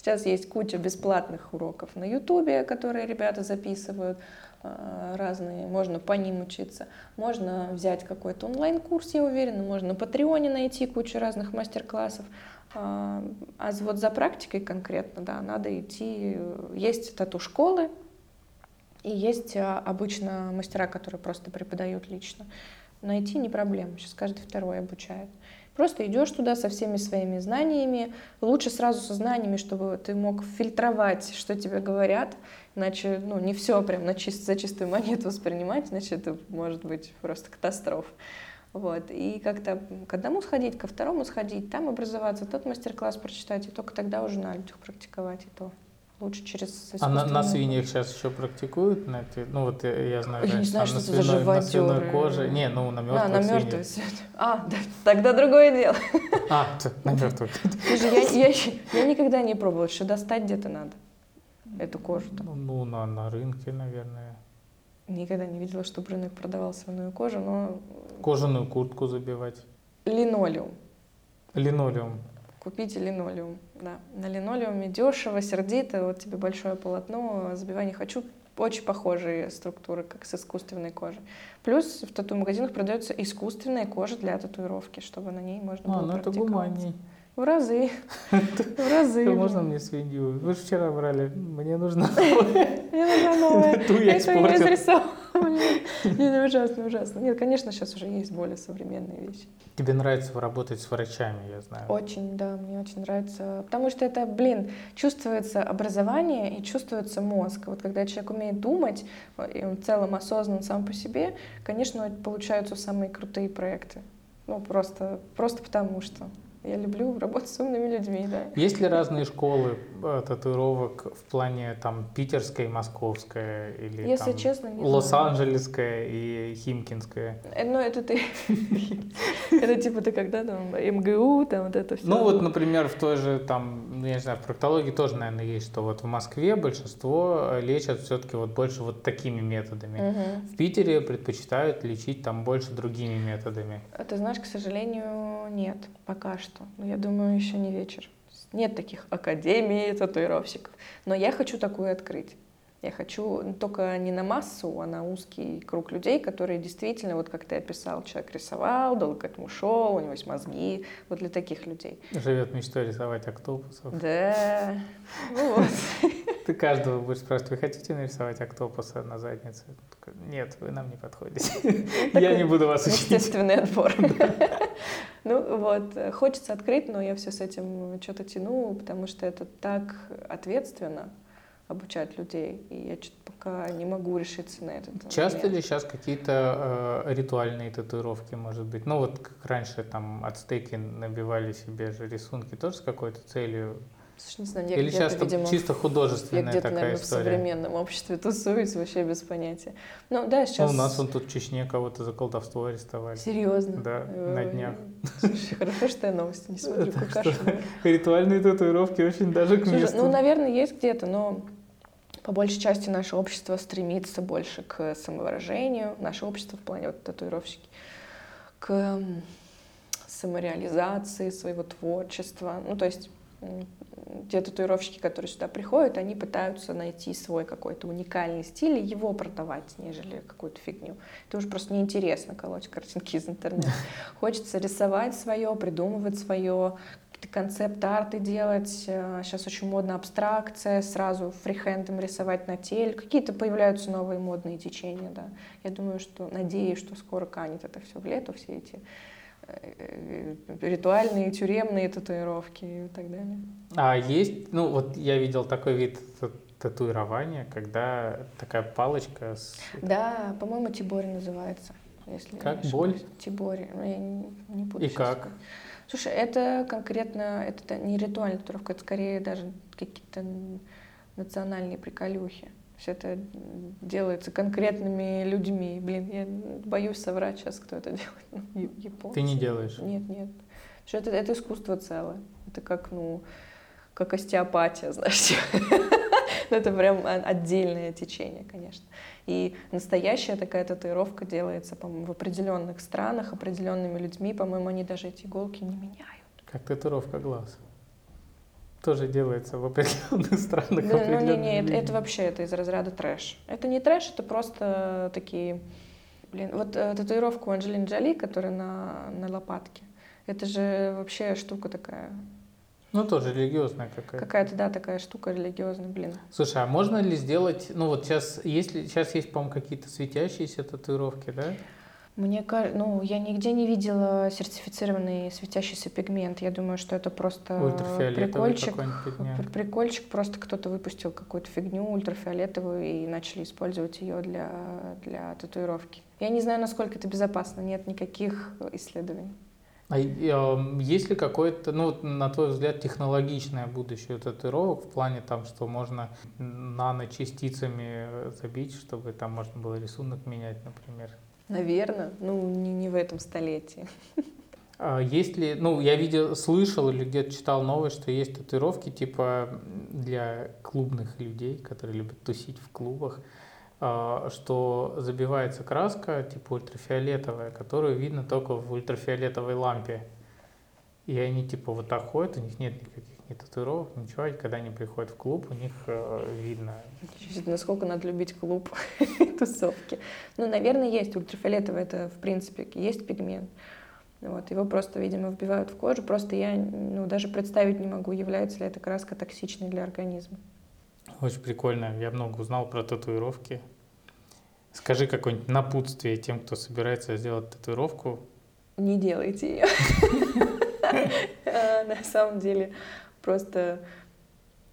S3: Сейчас есть куча бесплатных уроков на Ютубе, которые ребята записывают э, разные, можно по ним учиться. Можно взять какой-то онлайн-курс, я уверена, можно на Патреоне найти кучу разных мастер-классов. А а вот за практикой конкретно, да, надо идти. Есть тату-школы, и есть а, обычно мастера, которые просто преподают лично. Найти не проблема, сейчас каждый второй обучает. Просто идешь туда со всеми своими знаниями, лучше сразу со знаниями, чтобы ты мог фильтровать, что тебе говорят, иначе ну, не все прям на чист, за чистую монету воспринимать, иначе это может быть просто катастрофа. Вот. И как-то к одному сходить, ко второму сходить, там образоваться, тот мастер-класс прочитать, и только тогда уже на людях практиковать, и то лучше через
S2: А на, на свиньях сейчас еще практикуют? На эти, ну вот я, я знаю,
S3: Я не знаю, что
S2: на
S3: это за
S2: свиной, на свиной коже. Не, ну на мертвых
S3: А, на свиньи. А, да, тогда другое дело.
S2: А, на мертвых.
S3: Слушай, я, я, я никогда не пробовала, еще достать где-то надо эту кожу. там.
S2: Ну, ну, на, на рынке, наверное.
S3: Никогда не видела, чтобы рынок продавал свиную кожу, но
S2: Кожаную куртку забивать.
S3: линолеум.
S2: Линолеум.
S3: Купите линолеум, да. На линолеуме дешево, сердито, вот тебе большое полотно, забивай не хочу. Очень похожие структуры, как с искусственной кожей. Плюс в тату-магазинах продается искусственная кожа для татуировки, чтобы на ней можно
S2: А,
S3: было
S2: ну это гуманней.
S3: В разы. [LAUGHS] В разы.
S2: Можно мне свинью? Вы же вчера брали. Мне нужно. [LAUGHS]
S3: Мне нужна новая. [LAUGHS]
S2: Ту я
S3: Это я
S2: испортил.
S3: Не, ужасно, ужасно. Нет, конечно, сейчас уже есть более современные вещи.
S2: Тебе нравится работать с врачами, я знаю.
S3: Очень, да, мне очень нравится. Потому что это, блин, чувствуется образование и чувствуется мозг. Вот когда человек умеет думать, и он в целом осознан сам по себе, конечно, получаются самые крутые проекты. Ну, просто, просто потому что. Я люблю работать с умными людьми, да.
S2: Есть ли разные школы э, татуировок в плане там питерская и московская или
S3: Если
S2: там
S3: честно,
S2: Лос-Анджелесская и Химкинская?
S3: Э, Ну, это ты... Это типа ты когда там МГУ, там вот это все.
S2: Ну вот, например, в той же там, ну, я не знаю, в проктологии тоже, наверное, есть, что вот в Москве большинство э, лечат все-таки вот больше вот такими методами. В Питере предпочитают лечить там больше другими методами.
S3: Ты знаешь, к сожалению, нет, пока что. Но я думаю, еще не вечер. Нет таких академий татуировщиков. Но я хочу такую открыть. Я хочу ну, только не на массу, а на узкий круг людей, которые действительно, вот как ты описал, человек рисовал, долго к этому шел, у него есть мозги. Вот для таких людей.
S2: Живет мечтой рисовать октопусов.
S3: Да. Ну вот. [LAUGHS]
S2: Ты каждого будешь спрашивать, вы хотите нарисовать октопуса на заднице? Нет, вы нам не подходите. [LAUGHS] Я не буду вас учить.
S3: Естественный отбор. [LAUGHS] Ну вот, хочется открыть, но я все с этим что-то тяну, потому что это так ответственно обучать людей, и я что-то пока не могу решиться на этот
S2: Часто
S3: момент.
S2: ли сейчас какие-то э, ритуальные татуировки, может быть? Ну вот как раньше там ацтеки набивали себе же рисунки тоже с какой-то целью?
S3: Слушай, не знаю, я
S2: Или сейчас
S3: видимо,
S2: чисто
S3: я
S2: художественная
S3: где-то,
S2: такая
S3: наверное, в
S2: история?
S3: современном обществе тусуюсь, вообще без понятия. Ну да,
S2: Ну,
S3: сейчас...
S2: у нас он тут в Чечне кого-то за колдовство арестовали.
S3: Серьезно?
S2: Да, на днях.
S3: Слушай, хорошо, что я новости не [LAUGHS] смотрю, кошмар.
S2: Ритуальные татуировки очень даже к
S3: Слушай,
S2: месту.
S3: ну, наверное, есть где-то, но по большей части наше общество стремится больше к самовыражению, наше общество в плане вот татуировщики, к самореализации своего творчества. Ну, то есть те татуировщики, которые сюда приходят, они пытаются найти свой какой-то уникальный стиль и его продавать, нежели какую-то фигню. Это уже просто неинтересно колоть картинки из интернета. [LAUGHS] Хочется рисовать свое, придумывать свое, какие-то концепт-арты делать. Сейчас очень модно абстракция, сразу фрихендом рисовать на теле. Какие-то появляются новые модные течения, да. Я думаю, что, надеюсь, что скоро канет это все в лету, все эти э, ритуальные, тюремные татуировки и так далее.
S2: А есть, ну вот я видел такой вид та- татуирования, когда такая палочка с...
S3: Да, по-моему, Тибори называется. если
S2: Как? Боль?
S3: Тибори. Ну, я не, не буду
S2: И как?
S3: сказать. Слушай, это конкретно, это не ритуальная татуировка, это скорее даже какие-то национальные приколюхи. Все это делается конкретными людьми. Блин, я боюсь соврать сейчас, кто это [LAUGHS] делает. Ну, японцы.
S2: Ты не делаешь?
S3: Нет, нет. Что это, это искусство целое. Это как, ну, как остеопатия, [LAUGHS] знаешь. Ну, Это прям отдельное течение, конечно. И настоящая такая татуировка делается, по-моему, в определенных странах, определенными людьми. По-моему, они даже эти иголки не меняют.
S2: Как татуировка глаз. Тоже делается в определенных странах.
S3: Да, ну, не, не,
S2: определенными
S3: это, это вообще это из разряда трэш. Это не трэш, это просто такие... Блин, вот э, татуировка у Анджелины Джоли, которая на, на лопатке, это же вообще штука такая.
S2: Ну, тоже религиозная какая-то.
S3: Какая-то, да, такая штука религиозная, блин.
S2: Слушай, а можно ли сделать, ну вот сейчас, если сейчас есть, по-моему, какие-то светящиеся татуировки, да?
S3: Мне кажется, ну, я нигде не видела сертифицированный светящийся пигмент. Я думаю, что это просто прикольчик. Прикольчик, просто кто-то выпустил какую-то фигню ультрафиолетовую и начали использовать ее для, для татуировки. Я не знаю, насколько это безопасно, нет никаких исследований.
S2: А эм, есть ли какое-то, ну, на твой взгляд, технологичное будущее татуировок в плане там, что можно наночастицами э, забить, чтобы там можно было рисунок менять, например?
S3: Наверное, ну, не, не в этом столетии.
S2: А Есть ли, ну, я видел, слышал или где-то читал новость, что есть татуировки типа для клубных людей, которые любят тусить в клубах, что забивается краска типа ультрафиолетовая, которую видно только в ультрафиолетовой лампе. И они типа вот так ходят, у них нет никаких ни татуировок, ничего, и когда они приходят в клуб, у них э, видно.
S3: Насколько надо любить клуб [LAUGHS] тусовки. Ну, наверное, есть ультрафиолетовый, это, в принципе, есть пигмент. Вот, его просто, видимо, вбивают в кожу. Просто я ну, даже представить не могу, является ли эта краска токсичной для организма.
S2: Очень прикольно, я много узнал про татуировки. Скажи какое-нибудь напутствие тем, кто собирается сделать татуировку,
S3: Не делайте ее. А, На самом деле, просто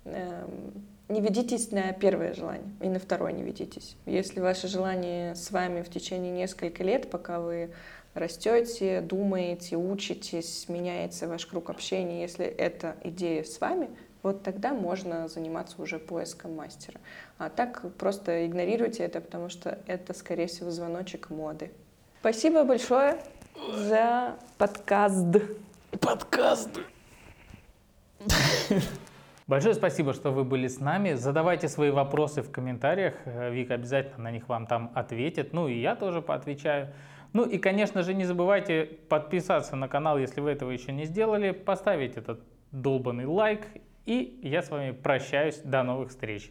S3: эм, не ведитесь на первое желание и на второе не ведитесь. Если ваше желание с вами в течение нескольких лет, пока вы растете, думаете, учитесь, меняется ваш круг общения, если эта идея с вами, вот тогда можно заниматься уже поиском мастера. А так просто игнорируйте это, потому что это, скорее всего, звоночек моды. Спасибо большое за подкаст.
S2: Подкаст. Большое спасибо, что вы были с нами. Задавайте свои вопросы в комментариях. Вика обязательно на них вам там ответит. Ну и я тоже поотвечаю. Ну и, конечно же, не забывайте подписаться на канал, если вы этого еще не сделали, поставить этот долбанный лайк. И я с вами прощаюсь. До новых встреч.